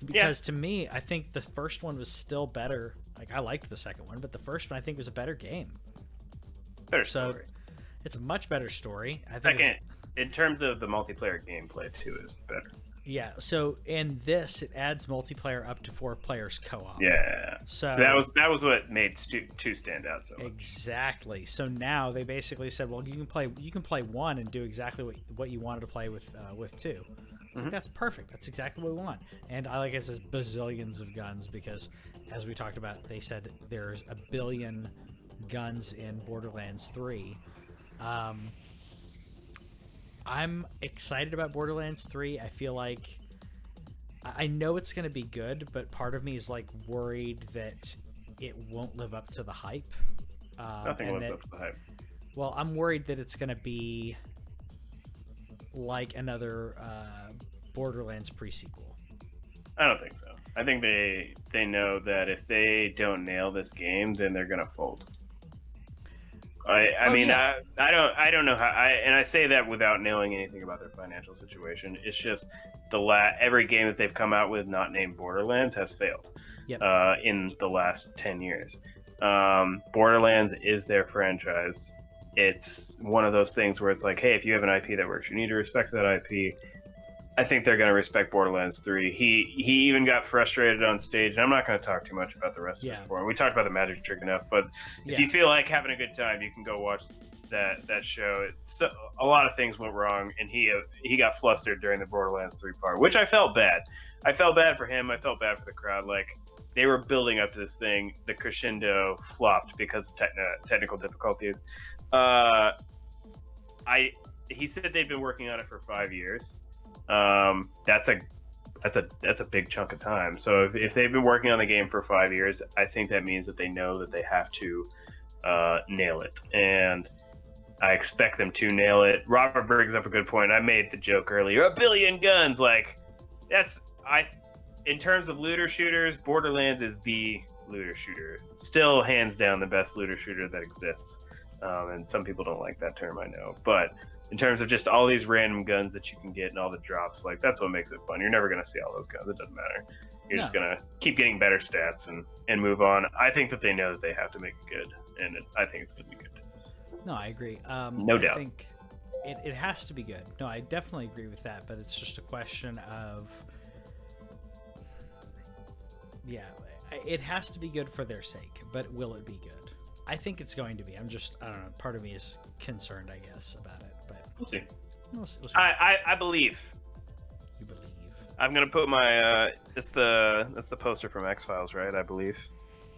Because to me, I think the first one was still better. Like I liked the second one, but the first one I think was a better game. Better So story. it's a much better story. I think Second, in terms of the multiplayer gameplay, too, is better. yeah. So in this, it adds multiplayer up to four players co-op. Yeah. So, So that was that was what made stu- two stand out so much. Exactly. So now they basically said, well, you can play you can play one and do exactly what, what you wanted to play with uh, with 2 It's like, that's perfect. That's exactly what we want. And I like it says bazillions of guns because, as we talked about, they said there's a billion guns in Borderlands 3. Um, I'm excited about Borderlands 3. I feel like I know it's going to be good, but part of me is like worried that it won't live up to the hype. Um, Nothing lives that- up to the hype. well, I'm worried that it's going to be like another uh, Borderlands pre-sequel. I don't think so. I think they they know that if they don't nail this game, then they're gonna fold. I I Oh, mean yeah. I, I don't I don't know how I and I say that without knowing anything about their financial situation. It's just the la every game that they've come out with not named Borderlands has failed. Yep. Uh, in the last ten years, um, Borderlands is their franchise. It's one of those things where it's like, hey, if you have an IP that works, you need to respect that IP. I think they're going to respect Borderlands 3. He he even got frustrated on stage, and I'm not going to talk too much about the rest Yeah. of it for him. We talked about the magic trick enough, but if Yeah. you feel like having a good time, you can go watch that that show. It's, a lot of things went wrong, and he uh, he got flustered during the Borderlands 3 part, which I felt bad. I felt bad for him. I felt bad for the crowd. Like they were building up to this thing. The crescendo flopped because of techni- technical difficulties. Uh, I he said they'd been working on it for five years. Um, that's a that's a that's a big chunk of time. So if, if they've been working on the game for five years, I think that means that they know that they have to uh, nail it, and I expect them to nail it. Robert brings up a good point. I made the joke earlier: a billion guns. Like that's I. In terms of looter shooters, Borderlands is the looter shooter. Still, hands down, the best looter shooter that exists. Um, and some people don't like that term, I know, but in terms of just all these random guns that you can get and all the drops, like that's what makes it fun. You're never gonna see all those guns. It doesn't matter. You're just gonna keep getting better stats and and move on. I think that they know that they have to make it good, and it, I think it's gonna be good. No, I agree. Um, No I doubt. think it, it has to be good. No, I definitely agree with that, but it's just a question of. Yeah, it has to be good for their sake, but will it be good? I think it's going to be. I'm just, I don't know. Part of me is concerned, I guess, about it, We'll see. we'll see. We'll see. I I, I believe. you believe. I'm gonna put my. uh It's the that's the poster from X Files, right? I believe.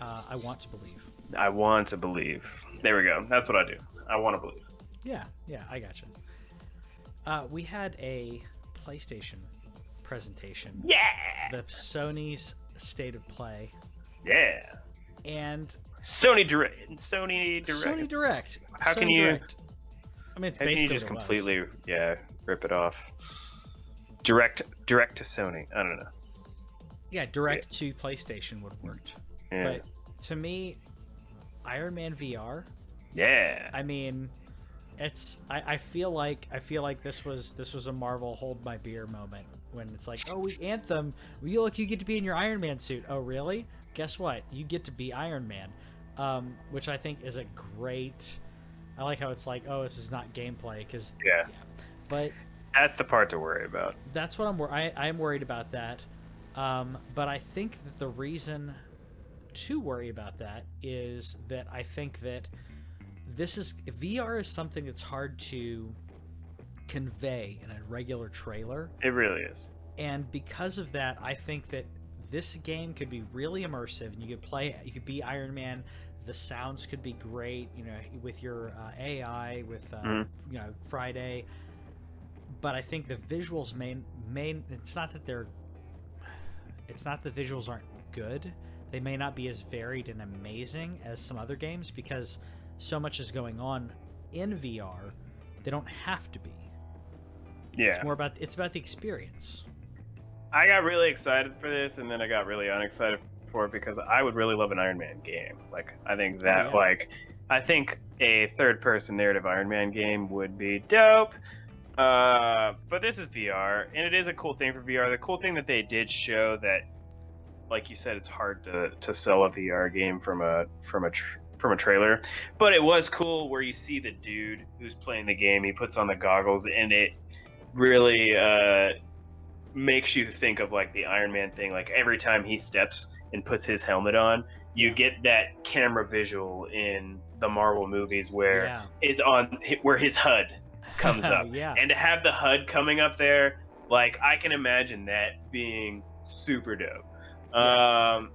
Uh, I want to believe. I want to believe. There we go. That's what I do. I want to believe. Yeah, yeah, I gotcha. Uh, we had a PlayStation presentation, Yeah. the Sony's State of Play, Yeah. and Sony Direct. Sony Direct. Sony Direct. How Sony can you- Direct. I mean, it's How basically you just it was. completely, yeah, rip it off? Direct, direct to Sony. I don't know. Yeah, direct to PlayStation would have worked. Yeah. But to me, Iron Man VR. yeah. I mean, it's. I, I feel like I feel like this was this was a Marvel hold my beer moment when it's like, oh, we Anthem. You look, you get to be in your Iron Man suit. Oh, really? Guess what? You get to be Iron Man, um, which I think is a great. I like how it's like, oh, this is not gameplay because yeah. but That's the part to worry about. that's what I'm wor- I I'm worried about that. Um, but I think that the reason to worry about that is that I think that this is VR is something that's hard to convey in a regular trailer. It really is. And because of that, I think that this game could be really immersive and you could play you could be Iron Man the sounds could be great, you know, with your uh, AI, with uh, Mm-hmm. you know Friday. But I think the visuals main main. It's not that they're. It's not the visuals aren't good. They may not be as varied and amazing as some other games because so much is going on in VR. They don't have to be. Yeah. It's more about it's about the experience. I got really excited for this, and then I got really unexcited for because I would really love an Iron Man game. Like, I think that, yeah. like, I think a third-person narrative Iron Man game would be dope. Uh, but this is VR, and it is a cool thing for VR. The cool thing that they did show that, like you said, it's hard to, to sell a VR game from a from a tr- from a trailer, but it was cool where you see the dude who's playing the game. He puts on the goggles, and it really uh, makes you think of like the Iron Man thing. Like every time he steps and puts his helmet on, you Yeah. get that camera visual in the Marvel movies where yeah. is on where his HUD comes <laughs> up. yeah. And to have the HUD coming up there, like I can imagine that being super dope. Um,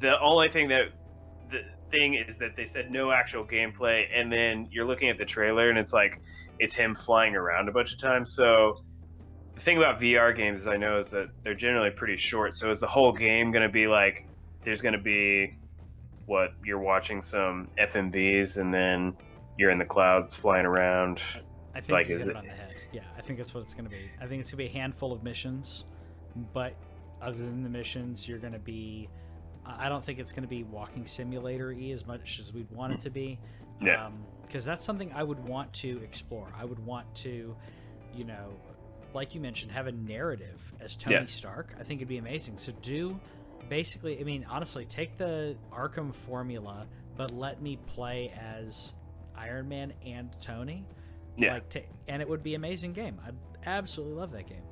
the only thing that the thing is that they said no actual gameplay, and then you're looking at the trailer and it's like it's him flying around a bunch of times. So the thing about VR games, I know, is that they're generally pretty short. So is the whole game going to be like there's going to be what you're watching some FMVs and then you're in the clouds flying around. I think Like, you hit it it- on the head. Yeah, I think that's what it's going to be. I think it's going to be a handful of missions, but other than the missions, you're going to be. I don't think it's going to be walking simulator y as much as we'd want it to be. Yeah. Um, because that's something I would want to explore. I would want to, you know, like you mentioned, have a narrative as Tony Yeah. Stark. I think it'd be amazing. So do basically, I mean, honestly, take the Arkham formula, but let me play as Iron Man and Tony. Yeah. Like, ta and it would be an amazing game. I'd absolutely love that game.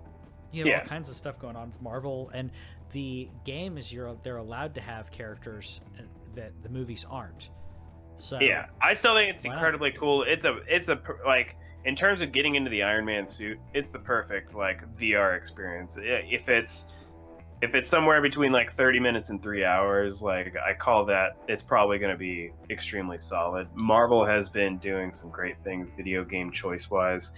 You have Yeah. all kinds of stuff going on with Marvel, and the game is you're they're allowed to have characters uh, that the movies aren't. So Yeah, I still think it's Why not? incredibly cool. It's a it's a like in terms of getting into the Iron Man suit, it's the perfect like VR experience. If it's if it's somewhere between like 30 minutes and 3 hours, like I call that it's probably going to be extremely solid. Marvel has been doing some great things video game choice-wise.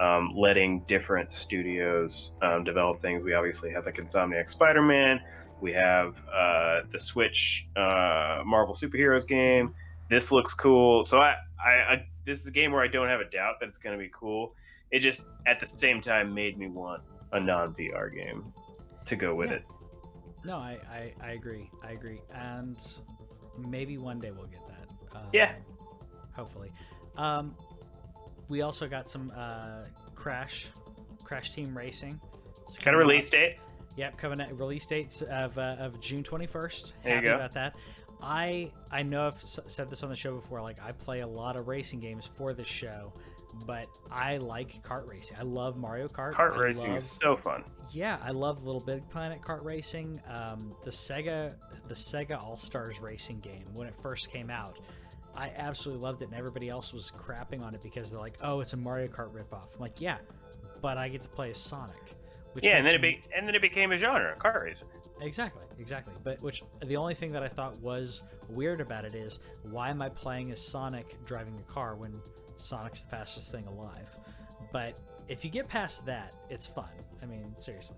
Um, letting different studios um, develop things. We obviously have like Insomniac Spider-Man. We have uh, the Switch uh, Marvel superheroes game this looks cool. So I, I, I, this is a game where I don't have a doubt that it's going to be cool. It just at the same time made me want a non VR game to go with Yeah. it. No, I, I I agree. I agree, and maybe one day we'll get that. Um, Yeah. Hopefully. Um, we also got some uh, Crash, Crash Team Racing. It's Got a coming release date? Yep, coming out release dates of, uh, of June 21st. There you Happy go. about that. I I know I've said this on the show before. Like I play a lot of racing games for the show, but I like kart racing. I love Mario Kart. Kart I racing love- is so fun. yeah, I love Little Big Planet kart racing. Um, the Sega, the Sega All Stars racing game when it first came out, I absolutely loved it, and everybody else was crapping on it because they're like, "Oh, it's a Mario Kart ripoff." I'm like, "Yeah, but I get to play as Sonic." Which Yeah, and then it be, and then it became a genre, car racing. Exactly, exactly. But which the only thing that I thought was weird about it is why am I playing as Sonic driving a car when Sonic's the fastest thing alive? But if you get past that, it's fun. I mean, seriously.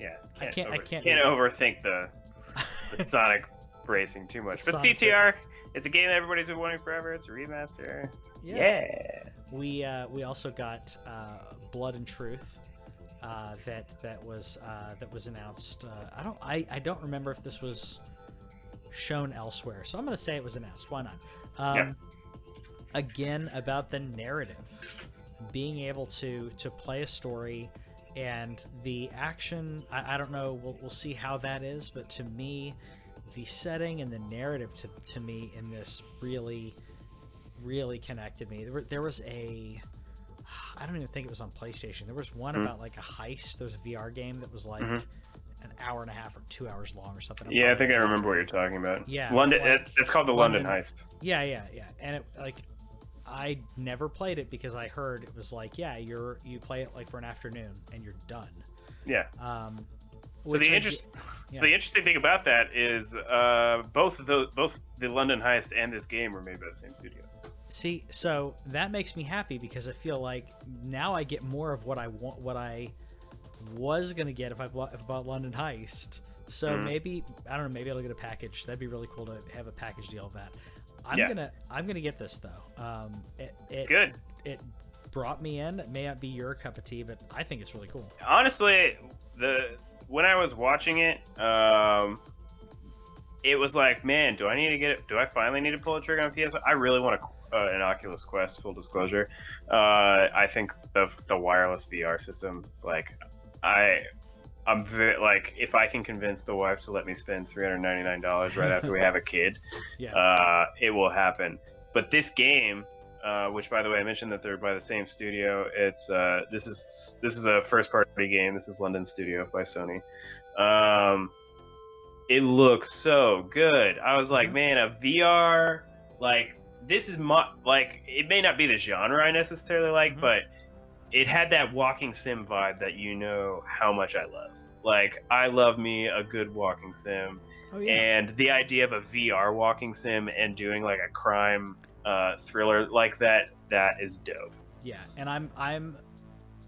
Yeah, I can't- I can't can't overthink the, the <laughs> Sonic racing too much. But Sonic- CTR, it's a game that everybody's been wanting forever. It's a remaster. Yeah. We uh, we also got uh, Blood and Truth. Uh, that that was uh, that was announced. Uh, I don't I, I don't remember if this was shown elsewhere, so I'm gonna say it was announced. Why not? Um, Yeah. Again, about the narrative, being able to to play a story and the action. I, I don't know. We'll, we'll see how that is, but to me, the setting and the narrative to to me in this really really connected me. There, there was a, I don't even think it was on PlayStation. There was one Mhm. about like a heist. There was a VR game that was like Mhm. an hour and a half or two hours long or something. I'm Yeah, I think I remember what you're talking about. Yeah, London. like it, it's called the London, London- Heist. Yeah, yeah, yeah. And it like I never played it because I heard it was like, yeah, you're you play it like for an afternoon and you're done. Yeah. Um, So the interest, ge- so the interesting thing about that is uh, both the both the London Heist and this game were made by the same studio. See, so that makes me happy because I feel like now I get more of what I want, what I was gonna get if I bought, if I bought London Heist. So Mhm. maybe I don't know. Maybe I'll get a package. That'd be really cool to have a package deal of that. I'm Yeah. gonna I'm gonna get this though. Um, it, it Good. It brought me in. It may not be your cup of tea, but I think it's really cool. Honestly, the when I was watching it, um, it was like, man, do I need to get it? Do I finally need to pull the trigger on PS? I really want a, uh, an Oculus Quest. Full disclosure, uh, I think the the wireless VR system, like, I. I'm very, like, if I can convince the wife to let me spend three hundred ninety nine dollars right after we have a kid, <laughs> Yeah. uh, it will happen. But this game, uh, which by the way I mentioned that they're by the same studio, it's uh, this is this is a first party game. This is London Studio by Sony. Um, it looks so good. I was like, man, a VR like this is my like it may not be the genre I necessarily like, Mhm. but it had that walking sim vibe that you know how much I love. Like I love me a good walking sim oh yeah. and the idea of a VR walking sim and doing like a crime uh, thriller like that that is dope. Yeah, and I'm I'm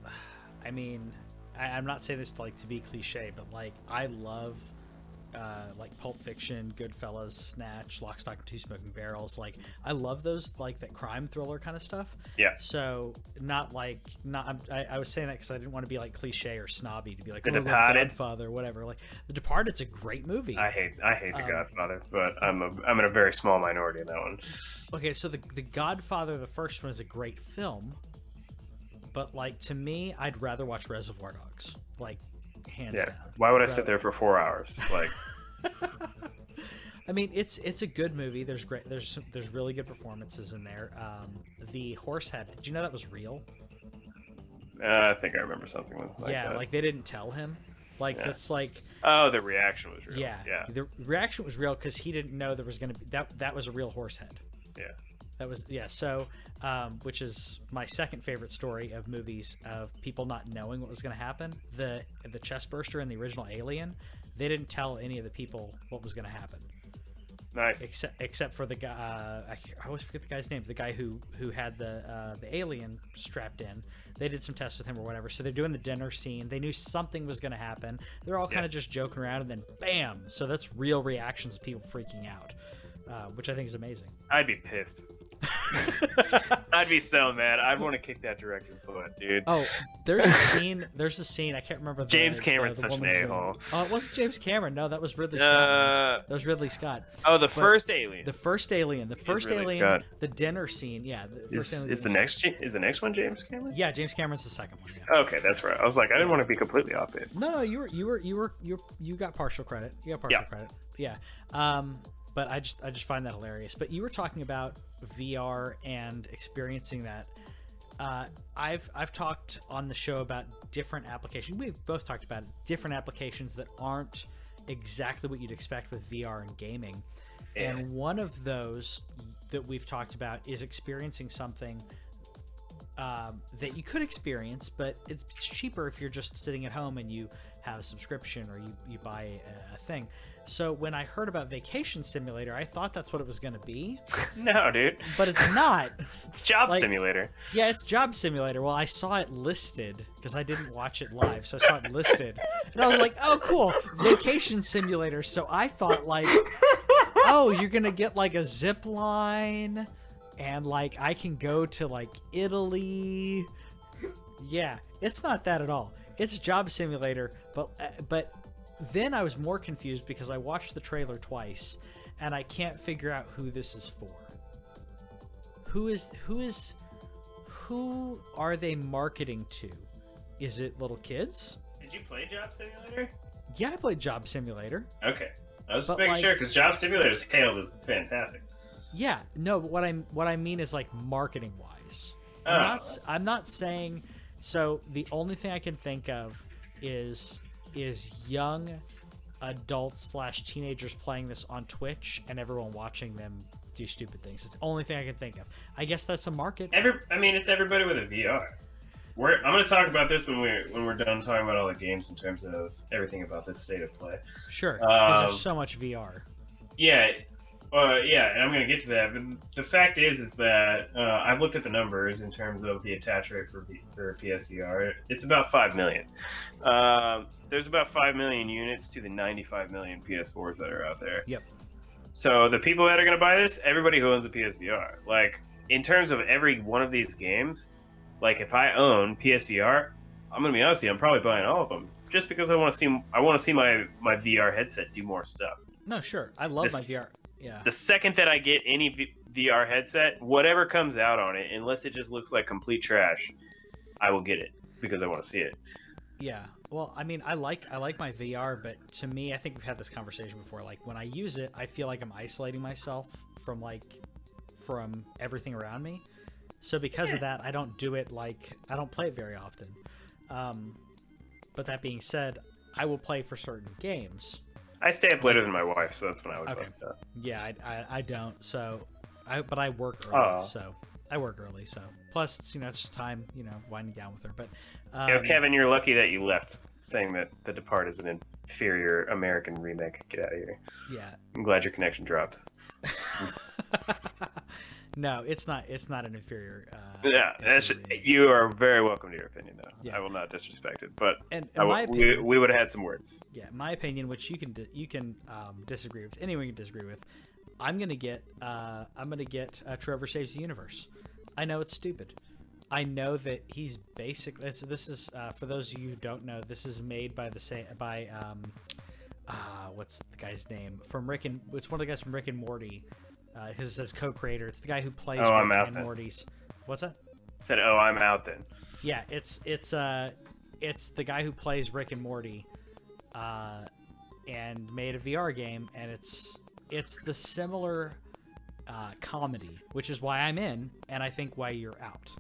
<sighs> I mean, I, I'm not saying this like to be cliche, but like I love uh, like Pulp Fiction, Goodfellas, Snatch, Lock, Stock, and Two Smoking Barrels. Like I love those like that crime thriller kind of stuff. Yeah. So not like not I'm, I, I was saying that because I didn't want to be like cliche or snobby to be like The oh, Departed. Godfather, whatever. Like The Departed's a great movie. I hate I hate The Um, Godfather, but I'm a I'm in a very small minority in that one. Okay, so the the Godfather, the first one, is a great film, but like to me, I'd rather watch Reservoir Dogs, like hands Yeah. down. Why would I sit there for four hours? Like <laughs> <laughs> I mean, it's it's a good movie. There's great. There's there's really good performances in there. Um, the horse head. Did you know that was real? uh, I think I remember something with like yeah, that. like they didn't tell him. Like Yeah. that's like oh, the reaction was real. yeah, yeah, The reaction was real because he didn't know there was gonna be that that was a real horse head. yeah. That was yeah. So, um, which is my second favorite story of movies of people not knowing what was going to happen. The the chest burster in the original Alien, they didn't tell any of the people what was going to happen, Nice. except except for the guy. Uh, I, I always forget the guy's name. The guy who who had the uh, the alien strapped in. They did some tests with him or whatever. So they're doing the dinner scene. They knew something was going to happen. They're all kind of just joking around, and then bam! So that's real reactions of people freaking out, uh, which I think is amazing. I'd be pissed. <laughs> I'd be so mad. I'd want to kick that director's butt, dude. Oh, there's a <laughs> scene. There's a scene. I can't remember. The, James Cameron's the such an a-hole. Oh, it wasn't James Cameron. No, that was Ridley Scott. Uh, that was Ridley Scott. oh, the first Alien. The first Alien. The first Ridley Alien. Scott. The dinner scene. Yeah. The is, Alien is the next is the next one James Cameron? Yeah, James Cameron's the second one. Yeah. Okay, that's right. I was like, I didn't want to be completely off base. No, no, you were you were you were you you got partial credit. You got partial Yeah. credit. Yeah. Um, but I just I just find that hilarious. But you were talking about VR and experiencing that. Uh, I've I've talked on the show about different applications. We've both talked about different applications that aren't exactly what you'd expect with VR and gaming. Yeah. And one of those that we've talked about is experiencing something um, that you could experience, but it's cheaper if you're just sitting at home and you have a subscription or you, you buy a, a thing. So when I heard about Vacation Simulator, I thought that's what it was going to be, <laughs> No, dude. but it's not. <laughs> It's Job like- Simulator. yeah, it's Job Simulator. Well, I saw it listed because I didn't watch it live, so I saw it listed, and I was like, "Oh, cool, Vacation Simulator." So I thought like, "Oh, you're gonna get like a zip line, and like I can go to like Italy." Yeah, it's not that at all. It's Job Simulator, but uh, but then I was more confused because I watched the trailer twice, and I can't figure out who this is for. Who is who is who are they marketing to? Is it little kids? Did you play Job Simulator? Yeah, I played Job Simulator. Okay. I was But, making like- sure because Job Simulator's hailed as fantastic. Yeah, no, but what I'm what I mean is like marketing wise. I'm Oh. not I'm not saying so the only thing I can think of is is young adults slash teenagers playing this on Twitch and everyone watching them do stupid things. It's the only thing I can think of. I guess that's a market. Every, I mean, it's everybody with a VR. We're, I'm going to talk about this when we when we're done talking about all the games in terms of everything about this state of play. Sure, because Um, there's so much VR. Yeah, uh, yeah, and I'm going to get to that. But the fact is, is that uh, I've looked at the numbers in terms of the attach rate for for PSVR. It's about five million. Um, there's about five million units to the 95 million PS4s that are out there. Yep. So the people that are going to buy this, everybody who owns a PSVR, like in terms of every one of these games, like if I own PSVR, I'm going to be honest with you, I'm probably buying all of them just because I want to see I want to see my my VR headset do more stuff. No, sure. I love This- my VR. Yeah. The second that I get any v- VR headset, whatever comes out on it, unless it just looks like complete trash, I will get it because I want to see it. Yeah. Well, I mean, I like I like my VR, but to me, I think we've had this conversation before. Like when I use it, I feel like I'm isolating myself from like from everything around me. So because of that, I don't do it like I don't play it very often. Um, but that being said, I will play for certain games. I stay up later than my wife, so that's when I would Okay. bust out. Yeah, I, I, I don't. So, I but I work early, Aw. so I work early. So plus, it's, you know, it's just time, you know, winding down with her. But um, You know, Kevin, you're lucky that you left, saying that The Depart is an inferior American remake. Get out of here. yeah, I'm glad your connection dropped. <laughs> <laughs> no, it's not. It's not an inferior. Uh, Yeah, inferior you are very welcome to your opinion, though. Yeah. I will not disrespect it, but and I in my we, opinion, we would have had some words. yeah, my opinion, which you can you can um, disagree with, anyone can disagree with. I'm gonna get uh, I'm gonna get uh, Trover saves the universe. I know it's stupid. I know that he's basically this, this is uh, for those of you who don't know. This is made by the same by um, uh, what's the guy's name from Rick and it's one of the guys from Rick and Morty. Uh, it says co-creator. It's the guy who plays Oh, Rick and then. Morty's. What's that? Said, "Oh, I'm out then." Yeah, it's it's uh it's the guy who plays Rick and Morty, uh, and made a VR game, and it's it's the similar uh, comedy, which is why I'm in, and I think why you're out.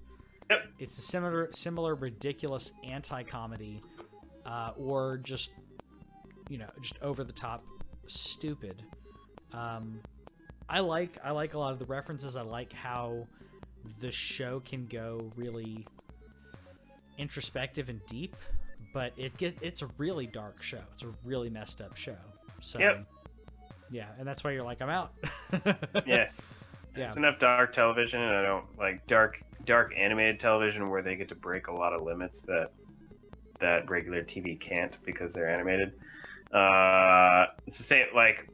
Yep. It's a similar similar ridiculous anti-comedy, uh, or just you know just over the top stupid. Um, I like I like a lot of the references. I like how the show can go really introspective and deep, but it get it's a really dark show. It's a really messed up show. So Yep. yeah, and that's why you're like I'm out. <laughs> Yeah, yeah, it's enough dark television, and I don't like dark dark animated television where they get to break a lot of limits that that regular TV can't because they're animated. Uh, it's the same like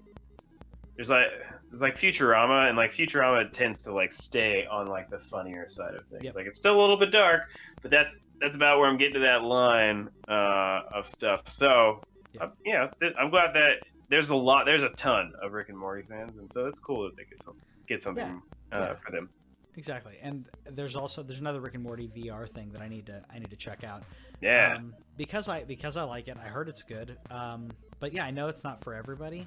there's like there's like Futurama, and like Futurama tends to like stay on like the funnier side of things. Yep. Like it's still a little bit dark, but that's that's about where I'm getting to that line uh, of stuff. So, Yeah. uh, you know, th- I'm glad that there's a lot, there's a ton of Rick and Morty fans, and so it's cool that they get some get something uh, Yeah. for them. exactly. And there's also there's another Rick and Morty VR thing that I need to I need to check out. Yeah, Um, because I because I like it. I heard it's good. Um, but yeah, I know it's not for everybody,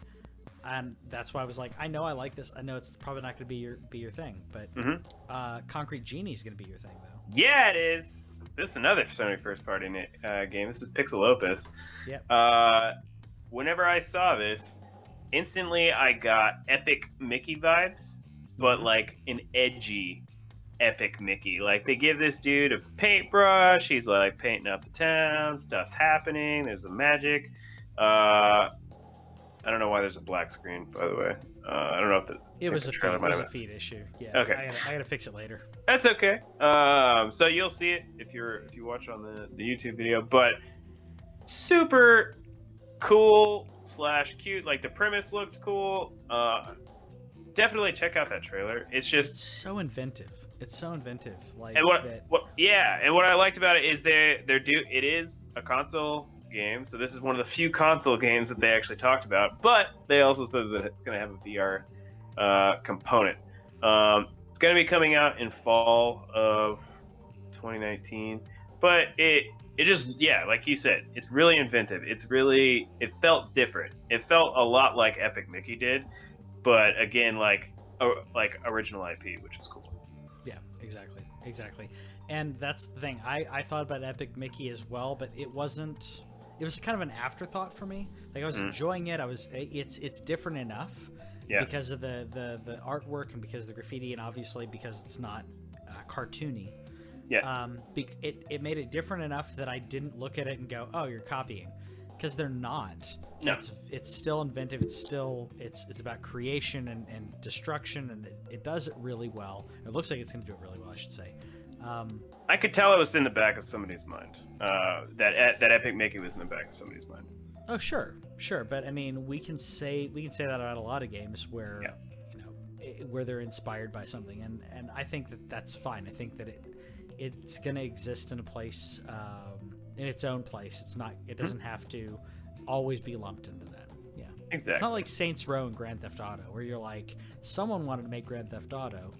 and that's why I was like, I know I like this. I know it's probably not going to be your be your thing, but Mhm. uh, Concrete Genie's going to be your thing though. yeah, it is. This is another Sony first party uh, game. This is Pixelopus. Yep. Uh, whenever I saw this, instantly I got epic Mickey vibes, but like an edgy epic Mickey. Like they give this dude a paintbrush, he's like painting up the town, stuff's happening, there's a magic. Uh, I don't know why there's a black screen, by the way. Uh, I don't know if the, It was a feed, trailer it was a feed issue. Yeah. Okay. I gotta, I gotta fix it later. That's okay. Um, so you'll see it if you're if you watch on the the YouTube video, but super cool slash cute. Like the premise looked cool. Uh, definitely check out that trailer. It's It's just so inventive. It's so inventive. Like and what that. what yeah, and what I liked about it is they they're do it is a console game, so this is one of the few console games that they actually talked about. But they also said that it's going to have a VR uh, component. Um, it's going to be coming out in fall of 2019, but it it just yeah, like you said, it's really inventive. It's really it felt different. It felt a lot like Epic Mickey did, but again like uh, like original IP, which is cool. Yeah, exactly, exactly. And that's the thing. I I thought about Epic Mickey as well, but it wasn't. It was kind of an afterthought for me. Like I was Mm. enjoying it. I was it's it's different enough Yeah. because of the, the the artwork and because of the graffiti and obviously because it's not uh, cartoony. Yeah. Um, be, it it made it different enough that I didn't look at it and go, "Oh, you're copying," because they're not. No. It's it's still inventive. It's still it's it's about creation and, and destruction, and it, it does it really well. It looks like it's going to do it really well, I should say. Um, I could tell it was in the back of somebody's mind. Uh, that that Epic making was in the back of somebody's mind. Oh, sure, sure, but I mean, we can say we can say that about a lot of games where Yeah. you know where they're inspired by something, and and I think that that's fine. I think that it it's going to exist in a place um, in its own place. It's not. It doesn't have to always be lumped into that. Yeah, exactly. it's not like Saints Row and Grand Theft Auto, where you're like, someone wanted to make Grand Theft Auto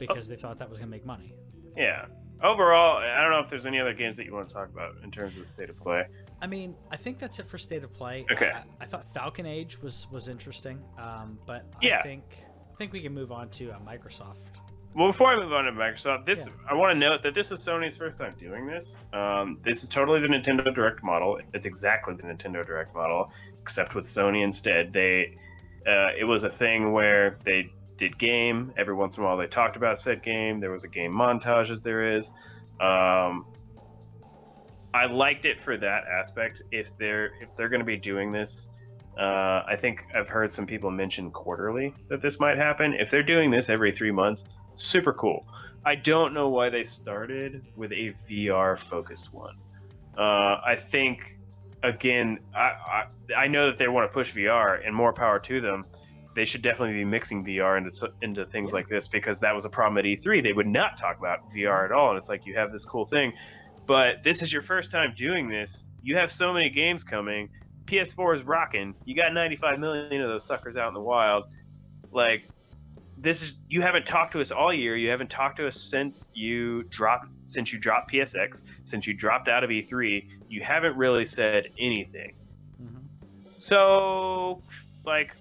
because they thought that was going to make money. Yeah. Overall, I don't know if there's any other games that you want to talk about in terms of the state of play. I mean, I think that's it for state of play. Okay. I, I thought Falcon Age was was interesting, um, but Yeah. I think I think we can move on to uh, Microsoft. Well, before I move on to Microsoft, this Yeah. I want to note that this is Sony's first time doing this. Um, this is totally the Nintendo Direct model. It's exactly the Nintendo Direct model, except with Sony instead. They uh, it was a thing where they did game every once in a while. They talked about said game. There was a game montage, as there is. Um, I liked it for that aspect. If they're if they're going to be doing this, uh, I think I've heard some people mention quarterly that this might happen. If they're doing this every three months, super cool. I don't know why they started with a VR focused one. Uh, I think again, I, I I know that they want to push VR, and more power to them. They should definitely be mixing VR into into things like this because that was a problem at E3. They would not talk about VR at all, and it's like you have this cool thing, but this is your first time doing this. You have so many games coming. PS4 is rocking. You got 95 million of those suckers out in the wild. Like this is you haven't talked to us all year. You haven't talked to us since you dropped since you dropped PSX, since you dropped out of E3. You haven't really said anything. Mhm. So, like,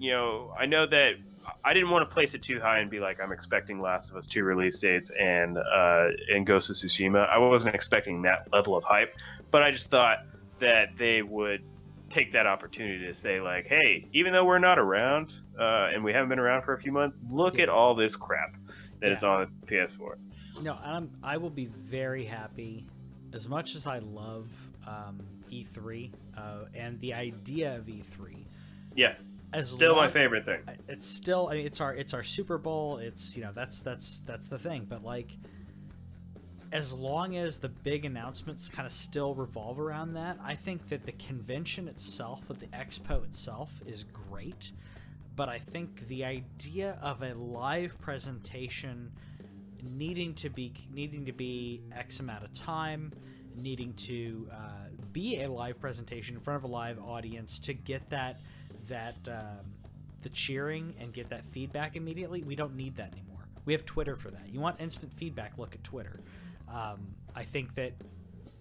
you know, I know that I didn't want to place it too high and be like, I'm expecting Last of Us 2 release dates and uh, and Ghost of Tsushima. I wasn't expecting that level of hype, but I just thought that they would take that opportunity to say like, hey, even though we're not around uh, and we haven't been around for a few months, look Yeah. at all this crap that is Yeah. on the PS4. No, I'm, I will be very happy. As much as I love um, E3 uh, and the idea of E3, Yeah, as still my favorite thing. It's still, I mean, it's our it's our Super Bowl. It's you know that's that's that's the thing. But like, as long as the big announcements kind of still revolve around that, I think that the convention itself, of the expo itself, is great. But I think the idea of a live presentation needing to be needing to be X amount of time, needing to uh, be a live presentation in front of a live audience to get that that um, the cheering and get that feedback immediately. We don't need that anymore. We have Twitter for that. You want instant feedback? Look at Twitter. Um, I think that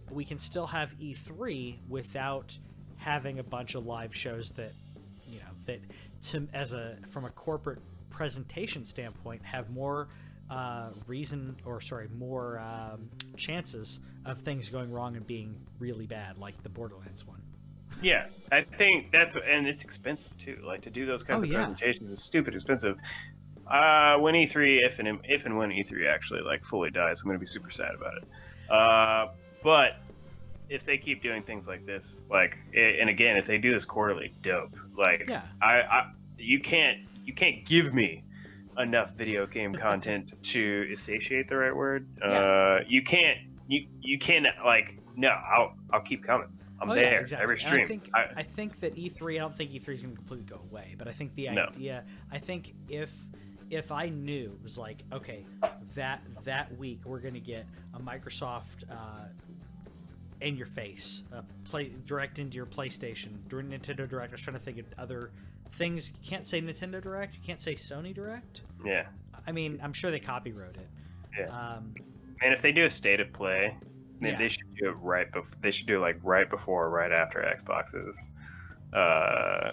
we can still have E3 without having a bunch of live shows that you know that to as a from a corporate presentation standpoint have more uh, reason or sorry more um, chances of things going wrong and being really bad like the borderlands one Yeah, I think that's and it's expensive too. Like to do those kinds Oh, of yeah. presentations is stupid expensive. Uh, when E3, if and if and when E3 actually like fully dies, I'm gonna be super sad about it. Uh, but if they keep doing things like this, like and again, if they do this quarterly, dope. Like Yeah. I, I you can't you can't give me enough video game <laughs> content to satiate the right word. Uh, you can't you you can't like no, I'll I'll keep coming. I'm Oh, yeah, there exactly. every stream. I think I- I, think that E3. I don't think E3 is going to completely go away, but I think the No. idea. I think if if I knew it was like okay, that that week we're going to get a Microsoft uh, in your face, uh, play direct into your PlayStation during Nintendo Direct. I was trying to think of other things. You can't say Nintendo Direct. You can't say Sony Direct. yeah. I mean, I'm sure they copywrote it. Yeah. Um, And if they do a state of play, Yeah. they should do it right before. They should do it like right before, or right after Xbox's uh,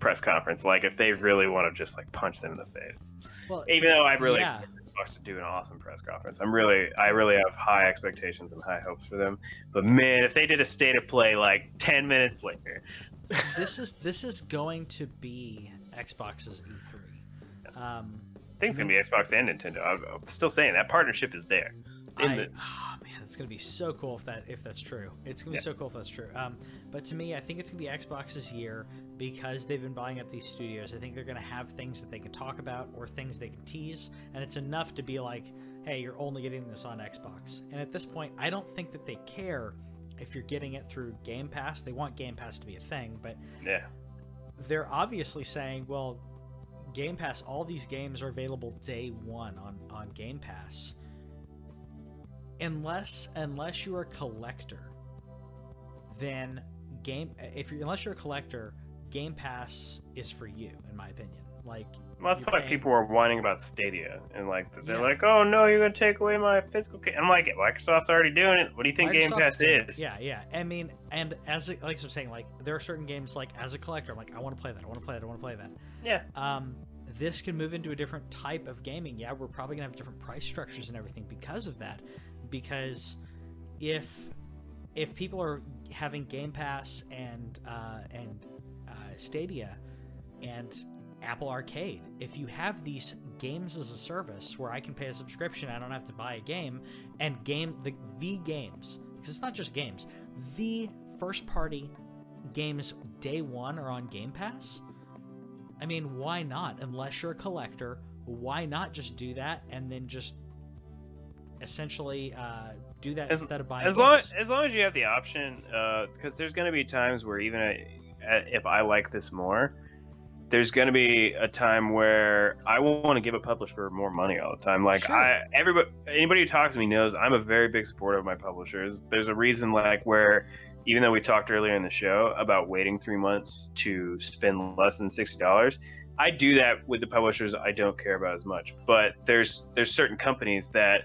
press conference. Like if they really want to just like punch them in the face. well, Even though I really Yeah. expect Xbox to do an awesome press conference. I'm really, I really have high expectations and high hopes for them. But man, if they did a state of play like 10 minutes later, <laughs> this is this is going to be Xbox's E3. Um, I think it's gonna be Xbox and Nintendo. I'm, I'm still saying that partnership is there. It's in I, the- <sighs> it's gonna be so cool if that if that's true. It's gonna be Yeah. so cool if that's true. Um, but to me, I think it's gonna be Xbox's year because they've been buying up these studios. I think they're gonna have things that they can talk about or things they can tease, and it's enough to be like, hey, you're only getting this on Xbox. And at this point, I don't think that they care if you're getting it through Game Pass. They want Game Pass to be a thing, but yeah. they're obviously saying, well, Game Pass, all these games are available day one on, on Game Pass. Unless unless you're a collector, then game if you're unless you're a collector, Game Pass is for you, in my opinion. Like Well, that's why paying- people were whining about Stadia, and like they're Yeah. like, "Oh no, you're gonna take away my physical." Ca-. I'm like, Microsoft's already doing it. What do you think Game Pass is? Yeah, yeah. I mean, and as a, like I'm saying, like there are certain games like as a collector, I'm like I want to play that, I want to play that, I want to play that. yeah. um, this can move into a different type of gaming. Yeah, we're probably gonna have different price structures and everything because of that. Because if if people are having Game Pass and uh, and uh, Stadia and Apple Arcade, if you have these games as a service where I can pay a subscription, I don't have to buy a game, and game the the games because it's not just games, the first party games day one are on Game Pass. I mean, why not? Unless you're a collector, why not just do that and then just essentially uh, do that As- instead of buying As long as long as you have the option, because there's gonna be times where even I, uh, if I like this more, there's gonna be a time where I want to give a publisher more money all the time. Like Sure. I, everybody, anybody who talks to me knows I'm a very big supporter of my publishers. There's a reason, like where even though we talked earlier in the show about waiting three months to spend less than sixty dollars. I do that with the publishers I don't care about as much. But there's there's certain companies that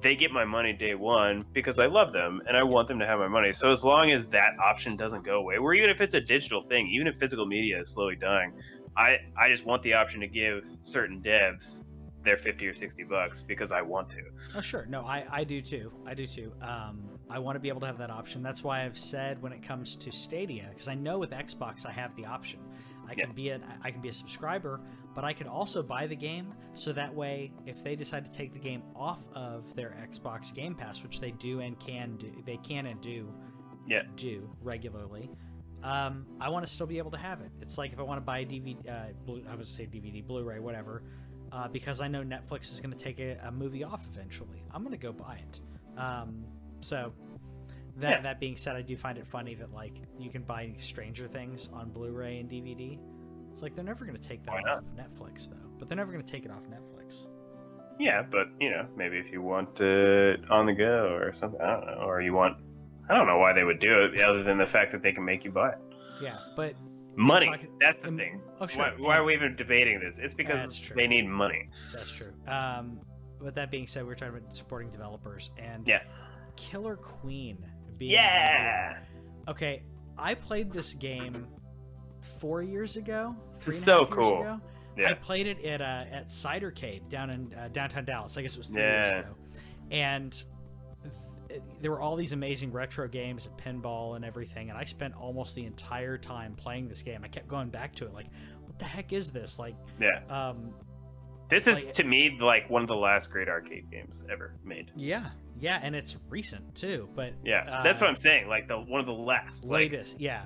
they get my money day one because I love them and I want them to have my money. So as long as that option doesn't go away, or even if it's a digital thing, even if physical media is slowly dying, I I just want the option to give certain devs their 50 or 60 bucks because I want to. Oh, sure. No, I, I do too. I do too. Um, I want to be able to have that option. That's why I've said when it comes to Stadia, because I know with Xbox I have the option. I can be an I can be a subscriber, but I could also buy the game. So that way, if they decide to take the game off of their Xbox Game Pass, which they do and can do, they can and do Yeah. do regularly. Um, I want to still be able to have it. It's like if I want to buy a DVD, uh, Blu- I would say DVD, Blu-ray, whatever, uh, because I know Netflix is going to take a, a movie off eventually. I'm going to go buy it. Um, so that Yeah. that being said, I do find it funny that like you can buy Stranger Things on Blu-ray and DVD. It's like they're never going to take that Why off not? Netflix though, but they're never going to take it off Netflix. Yeah, but you know, maybe if you want it on the go or something, I don't know, or you want, I don't know why they would do it other than the fact that they can make you buy it. Yeah, but Money. talking- That's the um, thing. oh sure, Why, why are we even debating this? It's because they need money. That's true. Um, but that being said, we're talking about supporting developers and Yeah. Killer Queen. Being Yeah. Okay, I played this game four years ago. This is so cool. ago. I played it at uh, at Cidercade down in uh, downtown Dallas. I guess it was three Yeah. years ago, and th- there were all these amazing retro games at pinball and everything. And I spent almost the entire time playing this game. I kept going back to it, like, what the heck is this? Like, Yeah. um, This is Like- to me like one of the last great arcade games ever made. yeah, yeah, and it's recent too. But Yeah, uh, that's what I'm saying. Like the one of the last. Like, latest. yeah,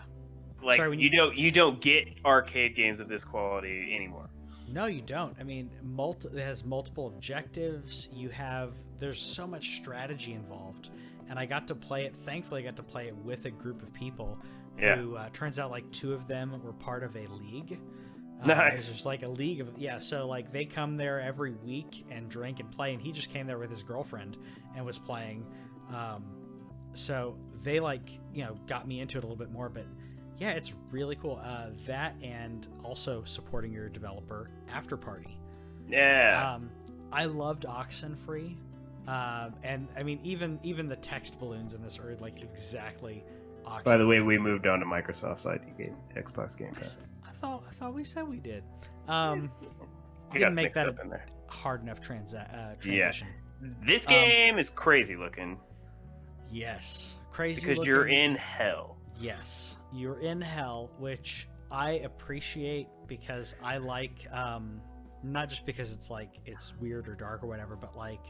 like Sorry, you you- don't you don't get arcade games of this quality anymore. No, you don't. I mean, multi- it has multiple objectives. You have there's so much strategy involved, and I got to play it. Thankfully, I got to play it with a group of people. Yeah. Who uh, turns out like two of them were part of a league. Uh, Nice. There's like a league of yeah. So like they come there every week and drink and play, and he just came there with his girlfriend and was playing. Um, so they like you know got me into it a little bit more, but yeah, it's really cool. Uh, that and also supporting your developer Afterparty. Yeah. Um, I loved Oxenfree, um, and I mean even even the text balloons in this are like exactly. Oxenfree. By the way, we moved on to Microsoft's ID game, Xbox Game Pass. I thought I thought we said we did. Um, You didn't make that there. hard enough transa- uh, transition. This Um, game is crazy looking Yes, crazy. because you're in hell. Yes, you're in hell, which I appreciate because I like um not just because it's like it's weird or dark or whatever, but like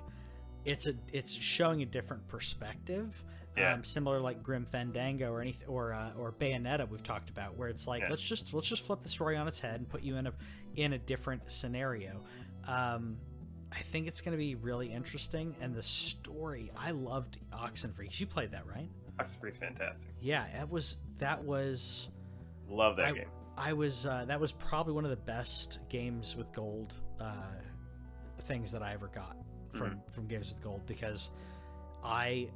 it's a it's showing a different perspective. Yeah. Um, similar like Grim Fandango or anything or uh, or Bayonetta we've talked about, where it's like Yeah. let's just let's just flip the story on its head and put you in a in a different scenario. Um, I think it's going to be really interesting, and the story I loved Oxenfree. You played that, right? Oxenfree's fantastic. Yeah, that was that was Love that I- game. I was uh, that was probably one of the best games with gold uh, things that I ever got from Mm-hmm. from games with gold because I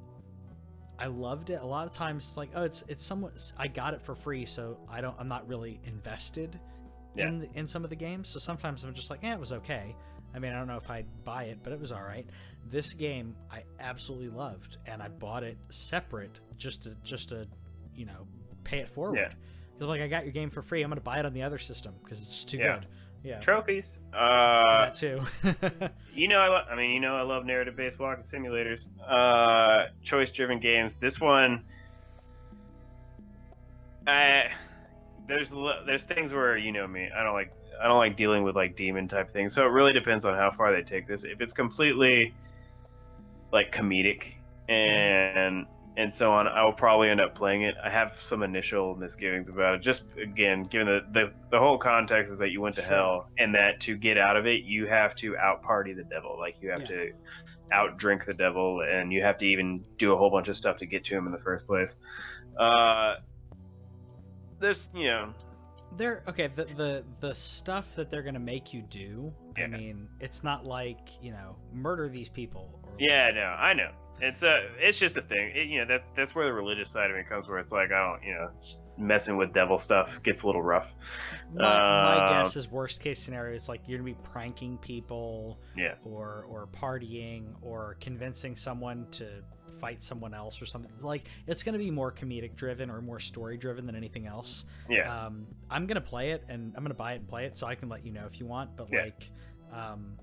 I loved it. A lot of times, it's like oh, it's it's somewhat I got it for free, so I don't I'm not really invested Yeah. in the, in some of the games. So sometimes I'm just like, yeah, it was okay. I mean, I don't know if I'd buy it, but it was all right. This game I absolutely loved, and I bought it separate just to just to you know pay it forward. Yeah. Because like I got your game for free, I'm gonna buy it on the other system because it's too Yeah. good. Yeah, Trophies. Uh, that too. <laughs> you know, I, lo- I mean, you know, I love narrative-based walking simulators, uh, choice-driven games. This one, I there's there's things where you know me, I don't like I don't like dealing with like demon type things. So it really depends on how far they take this. If it's completely like comedic and and so on, I will probably end up playing it. I have some initial misgivings about it. Just again, given the the, the whole context is that you went to Sure. hell, and that to get out of it, you have to out party the devil. Like you have Yeah. to out drink the devil, and you have to even do a whole bunch of stuff to get to him in the first place. Uh, there's you know they're okay. The the the stuff that they're gonna make you do. I mean, it's not like you know murder these people. Or, Yeah, no, I know. It's a, it's just a thing. It, you know, that's that's where the religious side of it comes, where it's like I don't, you know, it's messing with devil stuff gets a little rough. My, my Uh, guess is worst case scenario is like you're gonna be pranking people. Yeah. Or or partying or convincing someone to fight someone else or something. Like it's gonna be more comedic driven or more story driven than anything else. Yeah, Um, I'm gonna play it and I'm gonna buy it and play it so I can let you know if you want. But Yeah. like, um,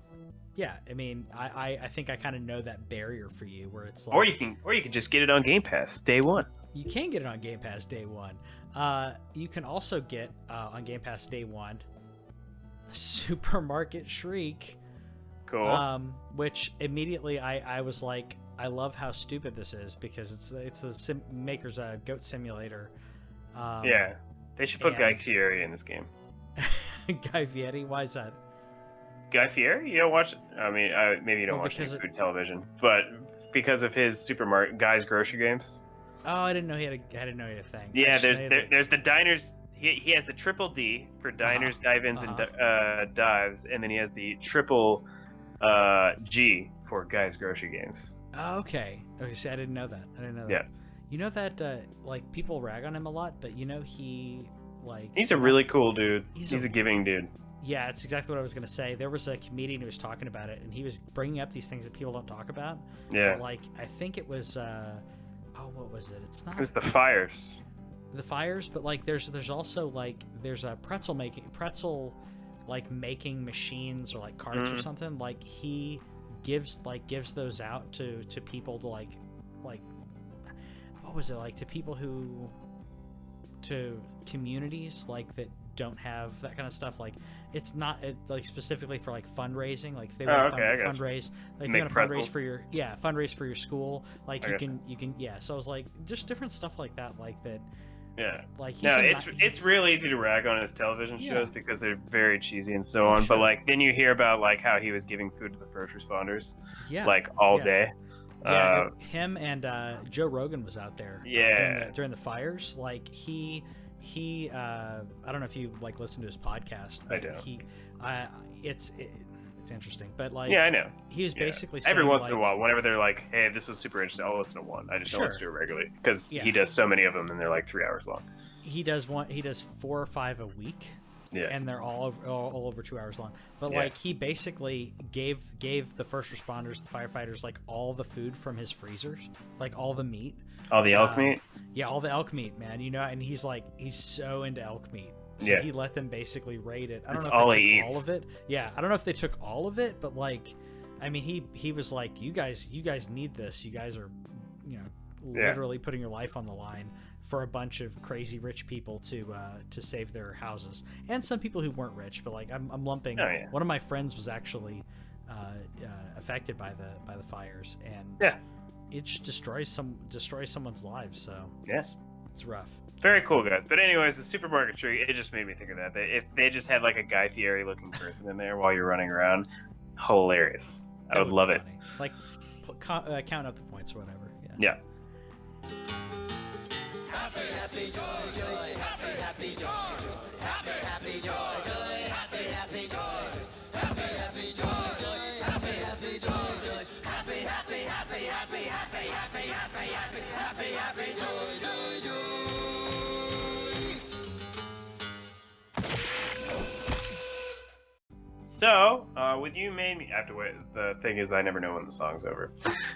yeah, I mean, I I, I think I kind of know that barrier for you where it's like or you can, or you can just get it on Game Pass day one. you can get it on Game Pass day one. Uh, you can also get uh, on Game Pass day one <laughs> Supermarket Shriek, Cool. um, which immediately I, I was like, I love how stupid this is because it's it's the sim- maker's uh, goat simulator. Um, yeah, they should put Guy Fieri in this game. <laughs> Guy Fieri. Why is that? Guy Fieri? You don't watch? I mean, I, maybe you don't Well, watch any because it- food television, but because of his supermarket guys grocery games. Oh, I didn't know he had a. I didn't know he had a thing. Yeah, just there's there, there's the diners. He, he has the triple D for diners, dive-ins, and uh, dives, and then he has the triple uh, G for guys grocery games. Oh, okay. Okay, see, I didn't know that. I didn't know that. Yeah. You know that uh, like people rag on him a lot, but you know he like He's a really cool dude. He's He's, a- a, giving dude. Yeah, it's exactly what I was gonna say. There was a comedian who was talking about it, and he was bringing up these things that people don't talk about. Yeah. But, like I think it was, uh, oh, what was it? It's not It was the fires. the fires, but like there's there's also like there's a pretzel making pretzel like making machines or like carts or Mhm. something. Like he gives like gives those out to to people to like like what was it like to people who to communities like that don't have that kind of stuff like it's not it, like specifically for like fundraising like if they Oh, want okay, to fund, fundraise like if you want to fundraise for your yeah fundraise for your school like I you can you can yeah so i was like just different stuff like that like that Yeah. like he's No, it's he's- it's real easy to rag on his television Yeah. shows because they're very cheesy and so Oh, on. sure. But like then you hear about like how he was giving food to the first responders yeah like all yeah. day. yeah, Uh, him and uh, Joe Rogan was out there. uh, Yeah. during, the, during the fires, like he he uh, I don't know if you like listen to his podcast. I but do. He, uh, it's it, it's interesting, but like yeah, I know. he was Yeah. basically Every once in a while, whenever they're like, "Hey, this was super interesting," I'll listen to one. I just don't listen to Sure. it regularly because Yeah. he does so many of them and they're like three hours long. he does one he does four or five a week Yeah. and they're all over, all, all over two hours long but Yeah. like he basically gave gave the first responders the firefighters like all the food from his freezers like all the meat all the elk uh, meat. yeah all the elk meat man you know and he's like he's so into elk meat So Yeah. he let them basically raid it. I don't It's know if all they he took all of it. Yeah, I don't know if they took all of it, but like, I mean, he he was like, you guys, you guys need this. You guys are, you know, Yeah. literally putting your life on the line for a bunch of crazy rich people to uh, to save their houses, and some people who weren't rich. But like, I'm, I'm lumping. Oh, yeah. One of my friends was actually uh, uh, affected by the by the fires, and Yeah. it just destroys some destroys someone's lives. So Yeah. it's, it's rough. Very cool, guys. But anyways, the supermarket tree, it just made me think of that. They, if they just had like a Guy Fieri looking person in there while you're running around, hilarious. I would be love it. Like, pl- uh, count up the points or whatever. Yeah. Yeah. So, uh, with you made me. I have to wait. The thing is, I never know when the song's over.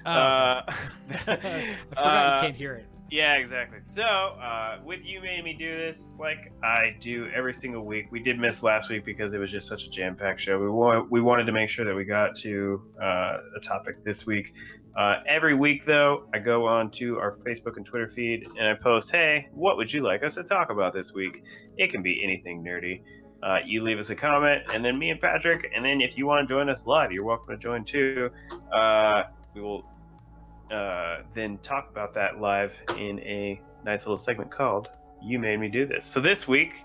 Oh, uh, <laughs> I forgot <laughs> uh, you can't hear it. Yeah, exactly. So, uh, with you made me do this like I do every single week. We did miss last week because it was just such a jam-packed show. We wa- we wanted to make sure that we got to uh, a topic this week. Uh, every week, though, I go on to our Facebook and Twitter feed and I post, "Hey, what would you like us to talk about this week?" It can be anything nerdy. Uh, you leave us a comment, and then me and Patrick, and then if you want to join us live, you're welcome to join too. Uh, we will uh, then talk about that live in a nice little segment called You Made Me Do This. So this week,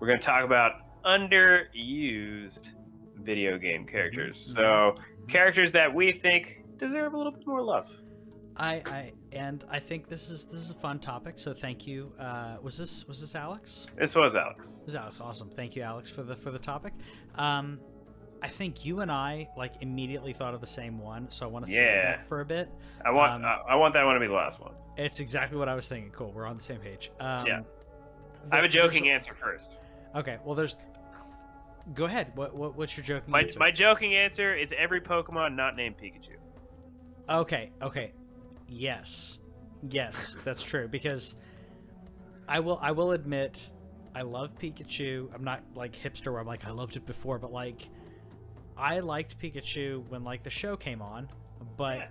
we're going to talk about underused video game characters. So, characters that we think deserve a little bit more love. I, I and I think this is this is a fun topic. So thank you. Uh, was this was this Alex? This was Alex. This is Alex. Awesome. Thank you, Alex, for the for the topic. Um, I think you and I like immediately thought of the same one, so I want to save that for a bit. I want Um, I, I want that one to be the last one. It's exactly what I was thinking. Cool. We're on the same page. Um, Yeah. I have a joking answer first. Okay. Well, there's. Go ahead. What, what what's your joking My, answer? my joking answer is every Pokemon not named Pikachu. Okay, okay. Yes. Yes, that's true because I will I will admit I love Pikachu. I'm not like hipster where I'm like I loved it before, but like I liked Pikachu when like the show came on, but Yeah.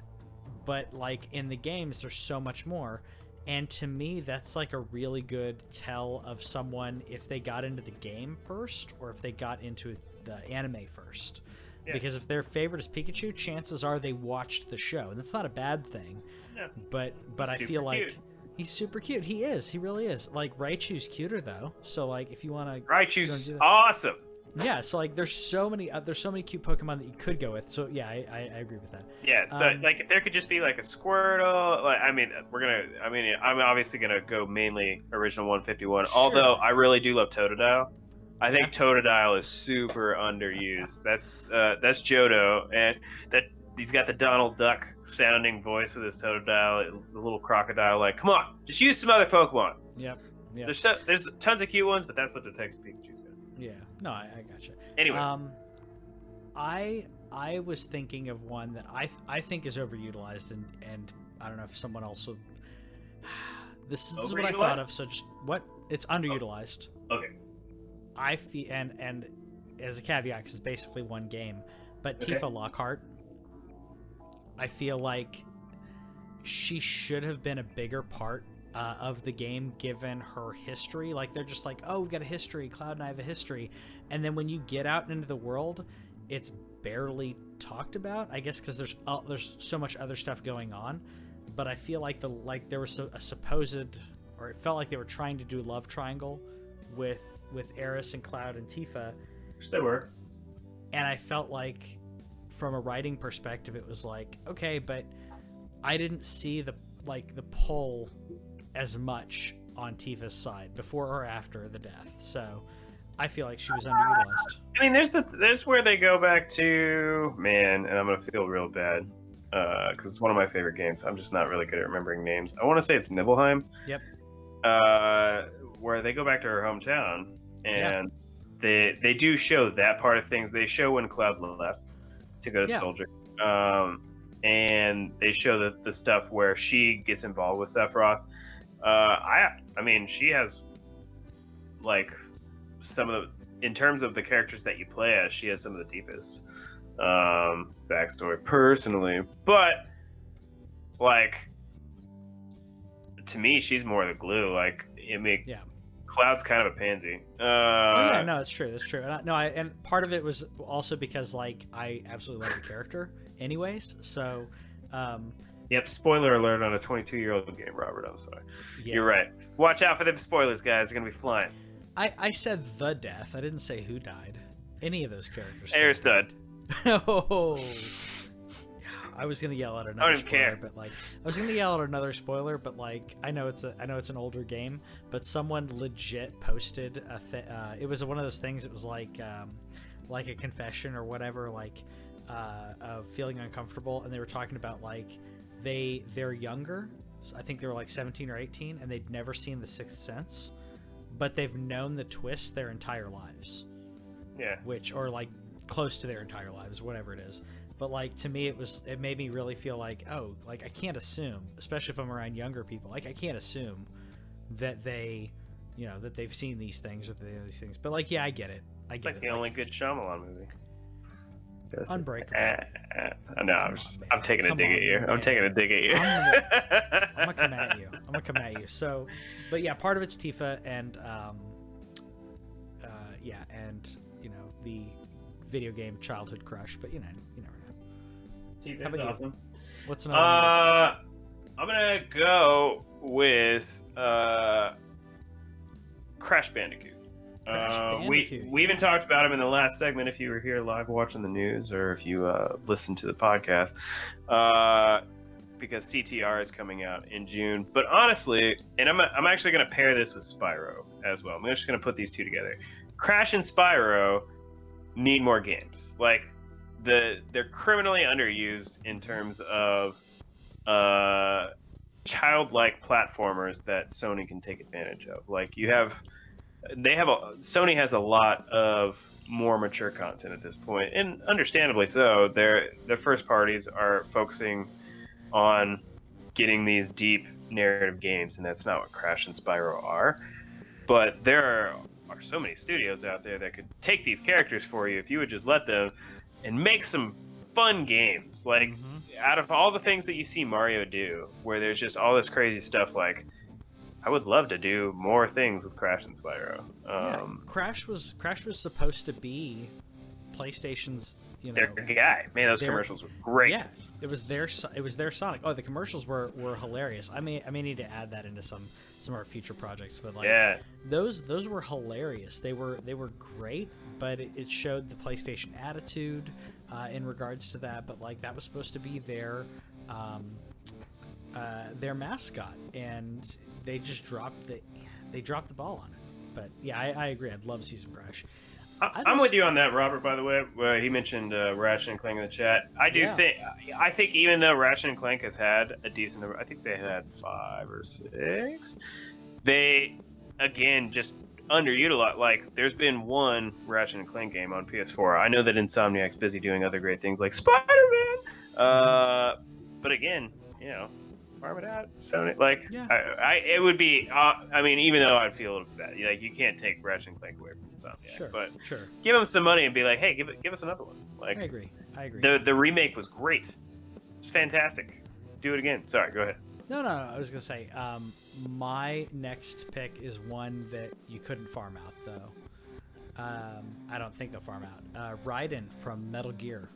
but like in the games there's so much more. And to me that's like a really good tell of someone if they got into the game first or if they got into the anime first Yeah. because if their favorite is Pikachu, chances are they watched the show, and that's not a bad thing. Yeah. But but I Super feel like cute. he's super cute. He is. He really is. Like Raichu's cuter though. So like if you want to, Raichu's do that. awesome. Yeah. So like there's so many uh, there's so many cute Pokemon that you could go with. So yeah, I, I, I agree with that. Yeah, so Um, like if there could just be like a Squirtle, like I mean, we're gonna, I mean, I'm obviously gonna go mainly original 151. Although I really do love Totodile. I think Totodile is super underused. That's uh, that's Johto, and that he's got the Donald Duck sounding voice with his Totodile, the little crocodile. Like, come on, just use some other Pokemon. Yep. Yeah. There's so, there's tons of cute ones, but that's what Detective Pikachu's. Yeah. No, I, I gotcha. Anyways, Um, I I was thinking of one that I I think is overutilized, and and I don't know if someone else would. This <sighs> is, this is what I thought of. So just what it's underutilized. okay, I feel and and as a caveat, because it's basically one game, but Okay. Tifa Lockhart, I feel like she should have been a bigger part uh, of the game given her history. Like they're just like, oh, we've got a history. Cloud and I have a history, and then when you get out into the world, it's barely talked about. I guess because there's uh, there's so much other stuff going on, but I feel like the like there was a, a supposed or it felt like they were trying to do love triangle with with Aeris and Cloud and Tifa, which they were. and I felt like from a writing perspective, it was like okay, but I didn't see the like the pull as much on Tifa's side before or after the death. So I feel like she was underutilized. I mean, there's the there's where they go back to man, and I'm gonna feel real bad because it's one of my favorite games. I'm just not really good at remembering names. I want to say it's Nibelheim. Yep. Uh, where they go back to her hometown, and they they do show that part of things. They show when Cloud left to go to Yeah. Soldier. Um, and they show the, the stuff where she gets involved with Sephiroth. Uh, I I mean, she has like some of the in terms of the characters that you play as, she has some of the deepest um, backstory personally. But like to me, she's more the glue. Like I mean, Yeah. Cloud's kind of a pansy. Uh, Oh, yeah, no, it's true. That's true. And I, no, I, and part of it was also because like I absolutely love the character, anyways. So, um, Yep. Spoiler alert on a 22 year old game, Robert. I'm sorry. yeah. You're right. Watch out for them spoilers, guys. They're gonna be flying. I, I said the death. I didn't say who died. Any of those characters. Air stud. <laughs> oh. I was gonna yell out another spoiler. I don't even spoiler, care. but like I was gonna yell out another spoiler, but like I know it's a I know it's an older game, but someone legit posted a th- uh, it was one of those things. It was like um, like a confession or whatever, like uh, of feeling uncomfortable, and they were talking about like they they're younger. I think they were like 17 or 18, and they'd never seen The Sixth Sense, but they've known the twist their entire lives Yeah. which or like close to their entire lives whatever it is but like to me it was it made me really feel like oh like i can't assume especially if i'm around younger people like i can't assume that they you know that they've seen these things or these things but like yeah i get it i It's get like it the only good Shyamalan movie. Yes. Unbreakable. <laughs> Eh. no, I'm just I'm taking a Come dig on, at you. man. I'm taking a dig at you. I'm gonna come at you i'm gonna come at you <laughs> so but yeah part of it's tifa and um uh yeah and you know the video game childhood crush but you know you never know How about you? awesome. what's another one? Uh, I'm gonna go with uh, Crash Bandicoot. Uh, we we even talked about him in the last segment. If you were here live watching the news, or if you uh, listened to the podcast, uh, because CTR is coming out in June. But honestly, and I'm I'm actually gonna pair this with Spyro as well. I'm just gonna put these two together. Crash and Spyro need more games. Like the they're criminally underused in terms of uh, childlike platformers that Sony can take advantage of. Like you have, they have a Sony has a lot of more mature content at this point, and understandably so. Their their first parties are focusing on getting these deep narrative games, and that's not what Crash and Spyro are. But there are, are so many studios out there that could take these characters for you if you would just let them and make some fun games. Like Mhm. out of all the things that you see Mario do, where there's just all this crazy stuff, like I would love to do more things with Crash and Spyro. Yeah, Um, Crash was Crash was supposed to be PlayStation's. You know, Their guy, man, those They're- commercials were great. yeah, it was their it was their Sonic. Oh, the commercials were were hilarious. I may I may need to add that into some some of our future projects, but like yeah, those those were hilarious. They were they were great, but it, it showed the PlayStation attitude uh, in regards to that. But like that was supposed to be their um, uh, their mascot, and they just dropped the they dropped the ball on it. But yeah, I, I agree. I'd love to see some Crash. I, just- with you on that, Robert. By the way, he mentioned uh, Ratchet and Clank in the chat. I do Yeah. think, I think even though Ratchet and Clank has had a decent number, I think they had five or six. They, again, just underutilized. Like, there's been one Ratchet and Clank game on PS4. I know that Insomniac's busy doing other great things like Spider-Man. Uh, but again, you know, farm it out. Sony, like, Yeah. I, I, it would be. Uh, I mean, even though I'd feel a little bad, like you can't take Ratchet and Clank away from Insomniac, Sure, but sure. give them some money and be like, hey, give it, give us another one. Like, I agree. I agree. the the remake was great. It's fantastic. Do it again. Sorry, go ahead. No, no, no. I was gonna say, um, my next pick is one that you couldn't farm out, though. Um, I don't think they'll farm out. Uh, Raiden from Metal Gear,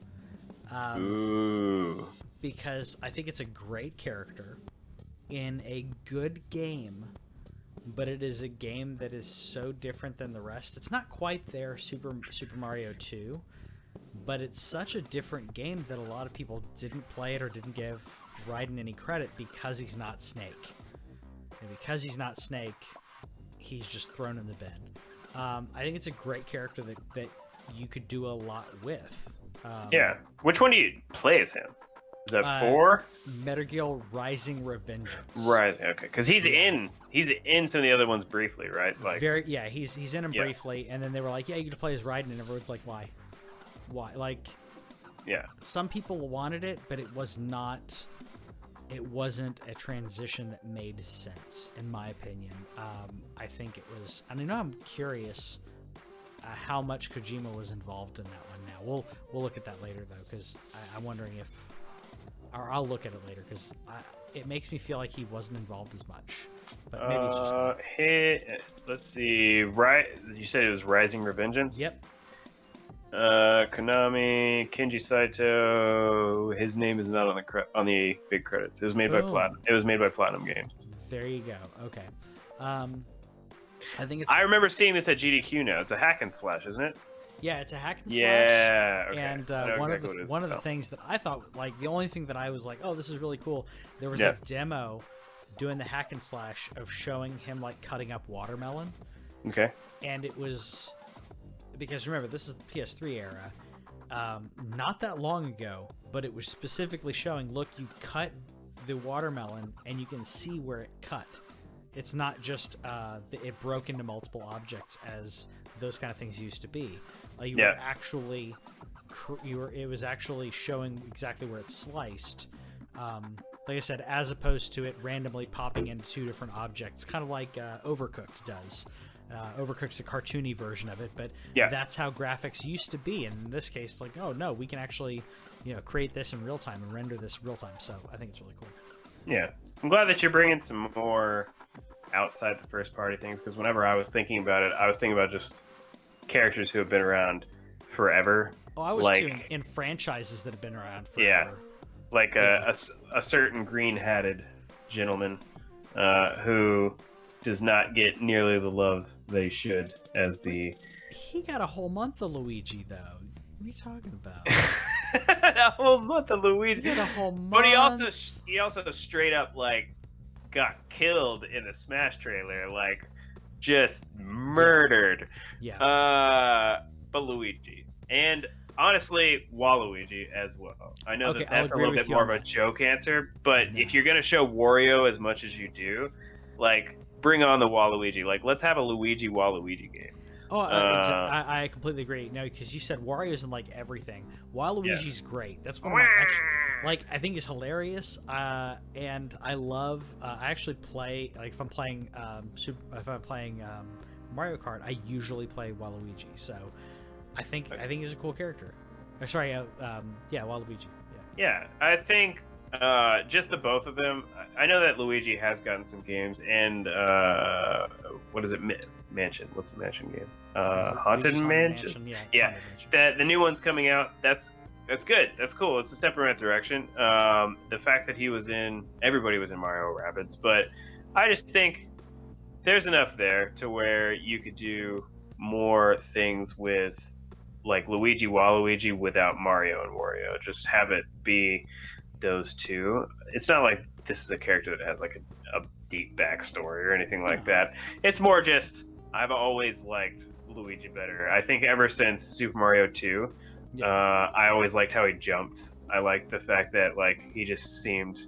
um, Ooh. Because I think it's a great character in a good game, but it is a game that is so different than the rest. It's not quite their Super Super Mario Two, but it's such a different game that a lot of people didn't play it or didn't give Raiden any credit because he's not Snake. And because he's not Snake, he's just thrown in the bin. Um, I think it's a great character that, that you could do a lot with. Um, Yeah. Which one do you play as him? Is that Uh, four? Metal Gear Rising Revengeance. Right. Okay. Because he's in. He's in some of the other ones briefly, right? Like. Very yeah, he's he's in him Yeah. briefly, and then they were like, yeah, you can play as Raiden, and everyone's like, why, why? Like Yeah. some people wanted it, but it was not. It wasn't a transition that made sense, in my opinion. Um, I think it was. And I know I'm curious uh, how much Kojima was involved in that one. Now we'll we'll look at that later though, because I'm wondering if, or I'll look at it later because it makes me feel like he wasn't involved as much. But maybe it's just me. Uh, hey, let's see. Right, you said it was Rising Revengeance. Yep. Uh, Konami, Kenji Saito. His name is not on the cre- on the big credits. It was made by Platinum. It was made by Platinum Games. There you go. Okay. Um, I think it's I remember seeing this at GDQ. Now it's a hack and slash, isn't it? Yeah, it's a hack and slash. Yeah. Okay. And uh, one exactly of the one of the things that I thought, like the only thing that I was like, oh, this is really cool. There was Yeah. a demo doing the hack and slash of showing him like cutting up watermelon, Okay. and it was because remember this is the PS3 era, um, not that long ago, but it was specifically showing, look, you cut the watermelon and you can see where it cut. It's not just uh, it broke into multiple objects as those kind of things used to be. Like you Yeah. were actually, cr- you were it was actually showing exactly where it sliced. Um, like I said, as opposed to it randomly popping into two different objects, kind of like uh, Overcooked does. Uh, Overcooked's a cartoony version of it, but Yeah. that's how graphics used to be. And in this case, like, oh no, we can actually, you know, create this in real time and render this real time. So I think it's really cool. Yeah, I'm glad that you're bringing some more outside the first party things because whenever I was thinking about it, I was thinking about just characters who have been around forever, Oh, I was Like- too in, in franchises that have been around forever. Yeah. like a a certain green-hatted gentleman uh, who does not get nearly the love they should as the He got a whole month of Luigi though. What are you talking about? <laughs> a whole month of He Luigi. got a whole month. But he also he also straight up like got killed in the Smash trailer, like just murdered. yeah. Uh, but Luigi and honestly Waluigi as well. I know Okay, that that's a little bit more of a joke answer, but if you're gonna show Wario as much as you do, like bring on the Waluigi. Like let's have a Luigi Waluigi game. Oh, I, Uh, I, I completely agree. No, because you said Wario's in like everything. Waluigi's great. That's one of my actually, like I think is hilarious. Uh, and I love. Uh, I actually play like if I'm playing um, Super, if I'm playing um, Mario Kart, I usually play Waluigi. So I think I think he's a cool character. Or, sorry, uh, um, yeah, Waluigi. Yeah. Yeah, I think uh, just the both of them. I know that Luigi has gotten some games, and uh, what is it? Ma- Mansion. What's the Mansion game? Uh, Haunted Luigi's Mansion. Yeah. Yeah. Haunted Mansion. That the new one's coming out. That's that's good. That's cool. It's a step in the right direction. Um, the fact that he was in, everybody was in Mario Rabbids, but I just think there's enough there to where you could do more things with like Luigi Waluigi without Mario and Wario. Just have it be those two. It's not like this is a character that has like a, a deep backstory or anything like that. It's more just I've always liked Luigi better. I think ever since Super Mario 2, Yeah. uh, I always liked how he jumped. I liked the fact that like he just seemed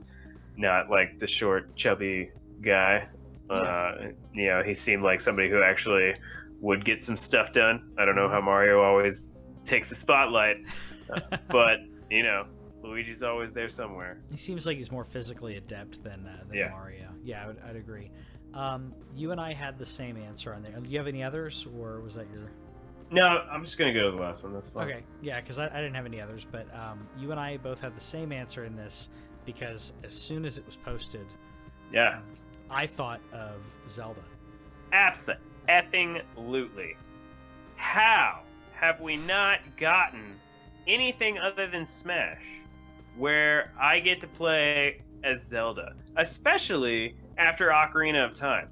not like the short, chubby guy. Uh, you know, he seemed like somebody who actually would get some stuff done. I don't know how Mario always takes the spotlight, <laughs> but you know, Luigi's always there somewhere. He seems like he's more physically adept than uh, than Yeah. Mario. Yeah, I would, I'd agree. Um, you and I had the same answer on there. Do you have any others, or was that your? No, I'm just gonna go to the last one. That's fine. Okay, yeah, because I, I didn't have any others, but um, you and I both had the same answer in this because as soon as it was posted, Yeah, I thought of Zelda. Absolutely. How have we not gotten anything other than Smash where I get to play as Zelda? Especially after Ocarina of Time.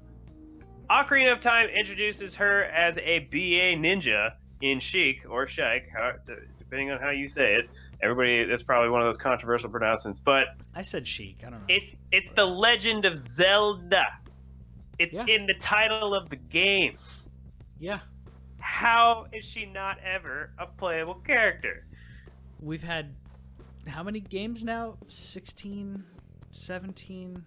Ocarina of Time introduces her as a BA ninja in Sheik or Sheik, depending on how you say it. Everybody, that's probably one of those controversial pronouncements, but I said Sheik. I don't know. it's it's the Legend of Zelda. It's Yeah. in the title of the game. yeah, How is she not ever a playable character? we've had how many games now? 16, 17,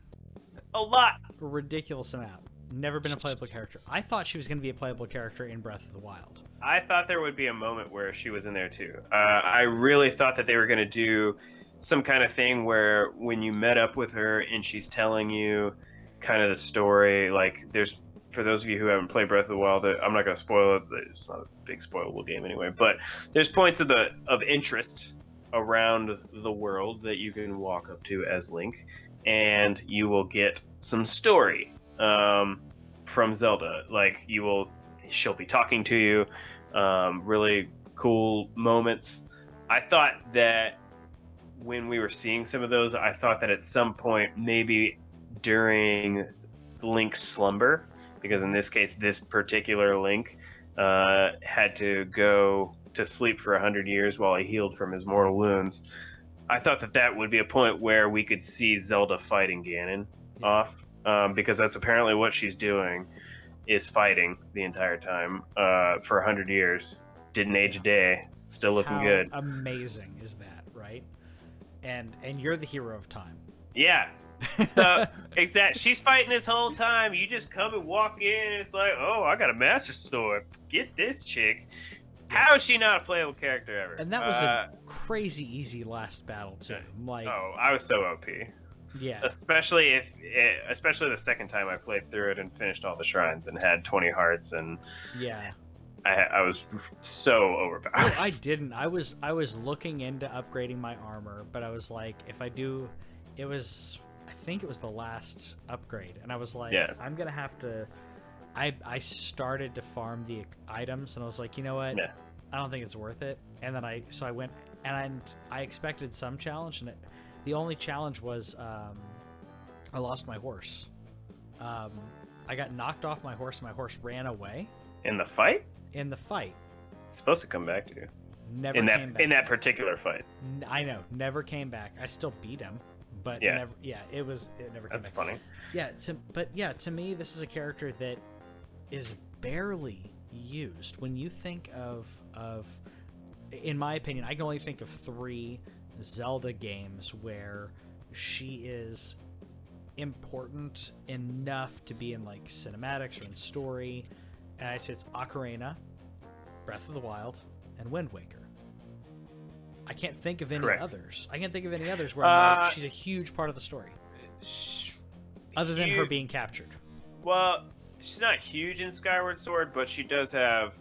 A lot. a ridiculous amount. Never been a playable character. I thought she was going to be a playable character in Breath of the Wild. I thought there would be a moment where she was in there too. Uh, I really thought that they were going to do some kind of thing where when you met up with her and she's telling you kind of the story, like there's for those of you who haven't played Breath of the Wild, I'm not going to spoil it. It's not a big spoilable game anyway. But there's points of the of interest around the world that you can walk up to as Link, and you will get some story um, from Zelda. Like you will, she'll be talking to you. Um, really cool moments. I thought that when we were seeing some of those, I thought that at some point, maybe during Link's slumber, because in this case, this particular Link uh, had to go to sleep for 100 years while he healed from his mortal wounds. I thought that that would be a point where we could see Zelda fighting Ganon Yeah. off, um, because that's apparently what she's doing, is fighting the entire time uh, for 100 years. Didn't age a day, still looking How good. amazing is that, right? And and you're the hero of time. Yeah, So <laughs> exact, she's fighting this whole time. You just come and walk in, and it's like, oh, I got a master sword. Get this chick. How is she not a playable character ever? and that was Uh, a crazy easy last battle too. Like, oh, I was so OP. yeah, Especially if, eh, especially the second time I played through it and finished all the shrines and had 20 hearts, and yeah. I, I was so overpowered. No, I didn't. I was I was looking into upgrading my armor, but I was like, if I do, it was I think it was the last upgrade, and I was like, Yeah. I'm gonna have to. I I started to farm the items, and I was like, you know what? Yeah. I don't think it's worth it. And then I so I went and I I expected some challenge, and it, the only challenge was um, I lost my horse. Um, I got knocked off my horse. My horse ran away in the fight, in the fight. it's supposed to come back to you. Never In that came back. in that particular fight. N- I know, never came back. I still beat him, but Yeah. never. Yeah, it was. It never came back. That's back. funny. Yeah, to, but yeah, to me, this is a character that is barely used. When you think of of, in my opinion, I can only think of three Zelda games where she is important enough to be in like cinematics or in story. And I say it's Ocarina, Breath of the Wild, and Wind Waker. I can't think of any Correct. others. I can't think of any others where I'm like, Uh, she's a huge part of the story, other than her being captured. Well, she's not huge in Skyward Sword, but she does have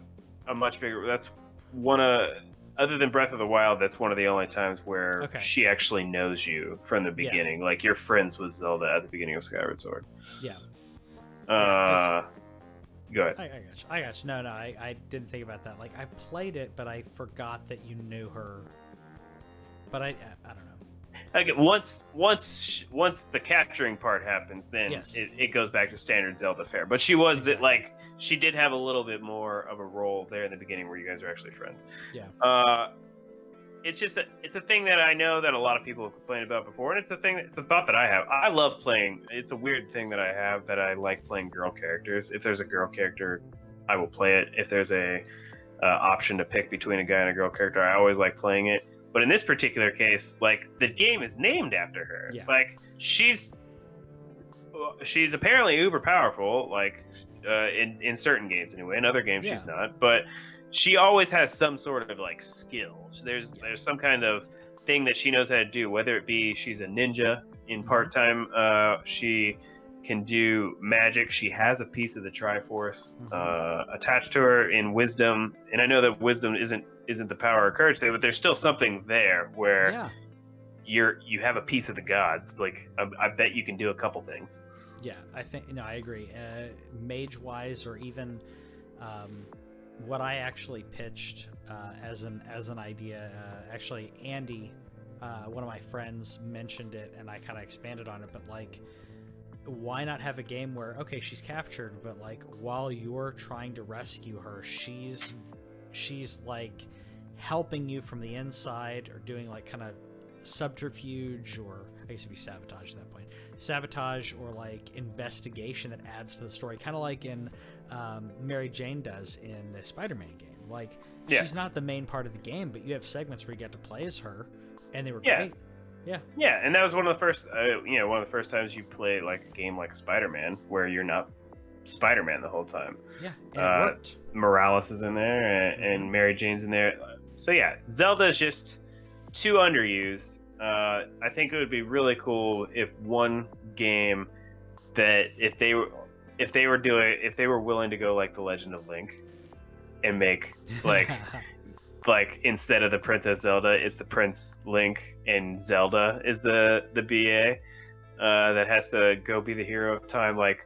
a much bigger. That's one of, other than Breath of the Wild, that's one of the only times where Okay. she actually knows you from the Yeah. beginning. Like you're friends with Zelda at the beginning of Skyward Sword. Yeah. Uh, go ahead. I, I got you. I got you. No, no, I, I didn't think about that. Like I played it, but I forgot that you knew her. But I, I, I don't know. Once, once, once the capturing part happens, then Yes. it, it goes back to standard Zelda fare. But she was that like she did have a little bit more of a role there in the beginning where you guys are actually friends. Yeah. Uh, it's just a, it's a thing that I know that a lot of people have complained about before, and it's a thing. It's a thought that I have. I love playing. It's a weird thing that I have that I like playing girl characters. If there's a girl character, I will play it. If there's a uh, option to pick between a guy and a girl character, I always like playing it. But in this particular case, like the game is named after her. Yeah. Like she's she's apparently uber powerful. Like uh, in in certain games anyway. In other games, she's not. But she always has some sort of like skill. There's Yeah. there's some kind of thing that she knows how to do. Whether it be she's a ninja in Mhm. part time, uh, she can do magic. She has a piece of the Triforce Mhm. uh, attached to her in wisdom, and I know that wisdom isn't isn't the power or courage thing, but there's still something there where Yeah. you're you have a piece of the gods. Like I, I bet you can do a couple things. Yeah. I think no, I agree. Uh, mage wise, or even um, what I actually pitched uh, as an as an idea. Uh, actually, Andy, uh, one of my friends, mentioned it, and I kind of expanded on it. But like, why not have a game where okay, she's captured, but like while you're trying to rescue her, she's she's like helping you from the inside or doing like kind of subterfuge or I guess it'd be sabotage at that point. Sabotage or like investigation that adds to the story, kind of like in um, Mary Jane does in the Spider-Man game. Like Yeah. she's not the main part of the game, but you have segments where you get to play as her, and they were Yeah. great. Yeah, Yeah, and that was one of the first, uh, you know, one of the first times you play like a game like Spider-Man, where you're not Spider-Man the whole time. yeah, and Uh. Morales is in there, and, and Mary Jane's in there. So yeah, Zelda is just too underused. Uh, I think it would be really cool if one game that if they were if they were doing if they were willing to go like the Legend of Link and make like <laughs> like instead of the Princess Zelda, it's the Prince Link and Zelda is the the BA uh, that has to go be the hero of time. Like,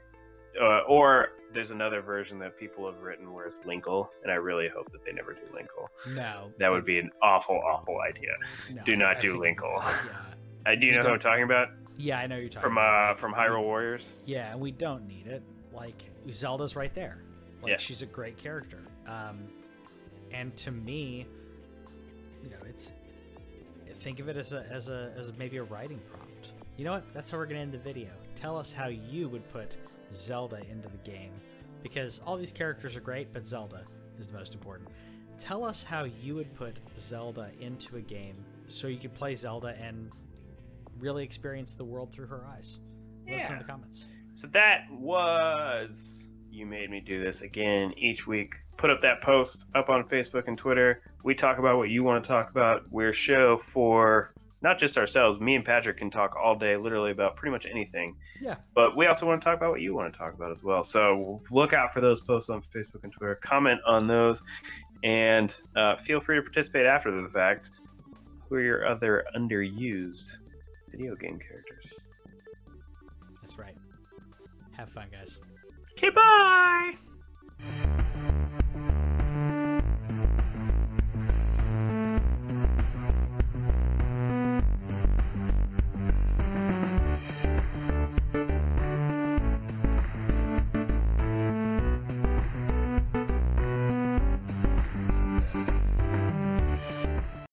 uh, or there's another version that people have written where it's Linkle, and I really hope that they never do Linkle. no, That would be an awful, awful idea. no, do not I do Linkle. Yeah, Uh, do you know who I'm talking about? yeah, I know you're talking From about. uh, from Hyrule Warriors. Yeah, and we don't need it. Like Zelda's right there. Like Yeah. she's a great character. Um, and to me, you know, it's think of it as a as a as maybe a writing prompt. You know what? That's how we're gonna end the video. Tell us how you would put Zelda into the game, because all these characters are great, but Zelda is the most important. Tell us how you would put Zelda into a game so you could play Zelda and really experience the world through her eyes. Us know in the comments. So that was you made me do this again each week. Put up that post up on Facebook and Twitter. We talk about what you want to talk about. We're show for not just ourselves. Me and Patrick can talk all day, literally about pretty much anything. Yeah. But we also want to talk about what you want to talk about as well. So look out for those posts on Facebook and Twitter. Comment on those, and uh, feel free to participate after the fact. Who are your other underused video game characters? That's right. Have fun, guys. Okay, bye.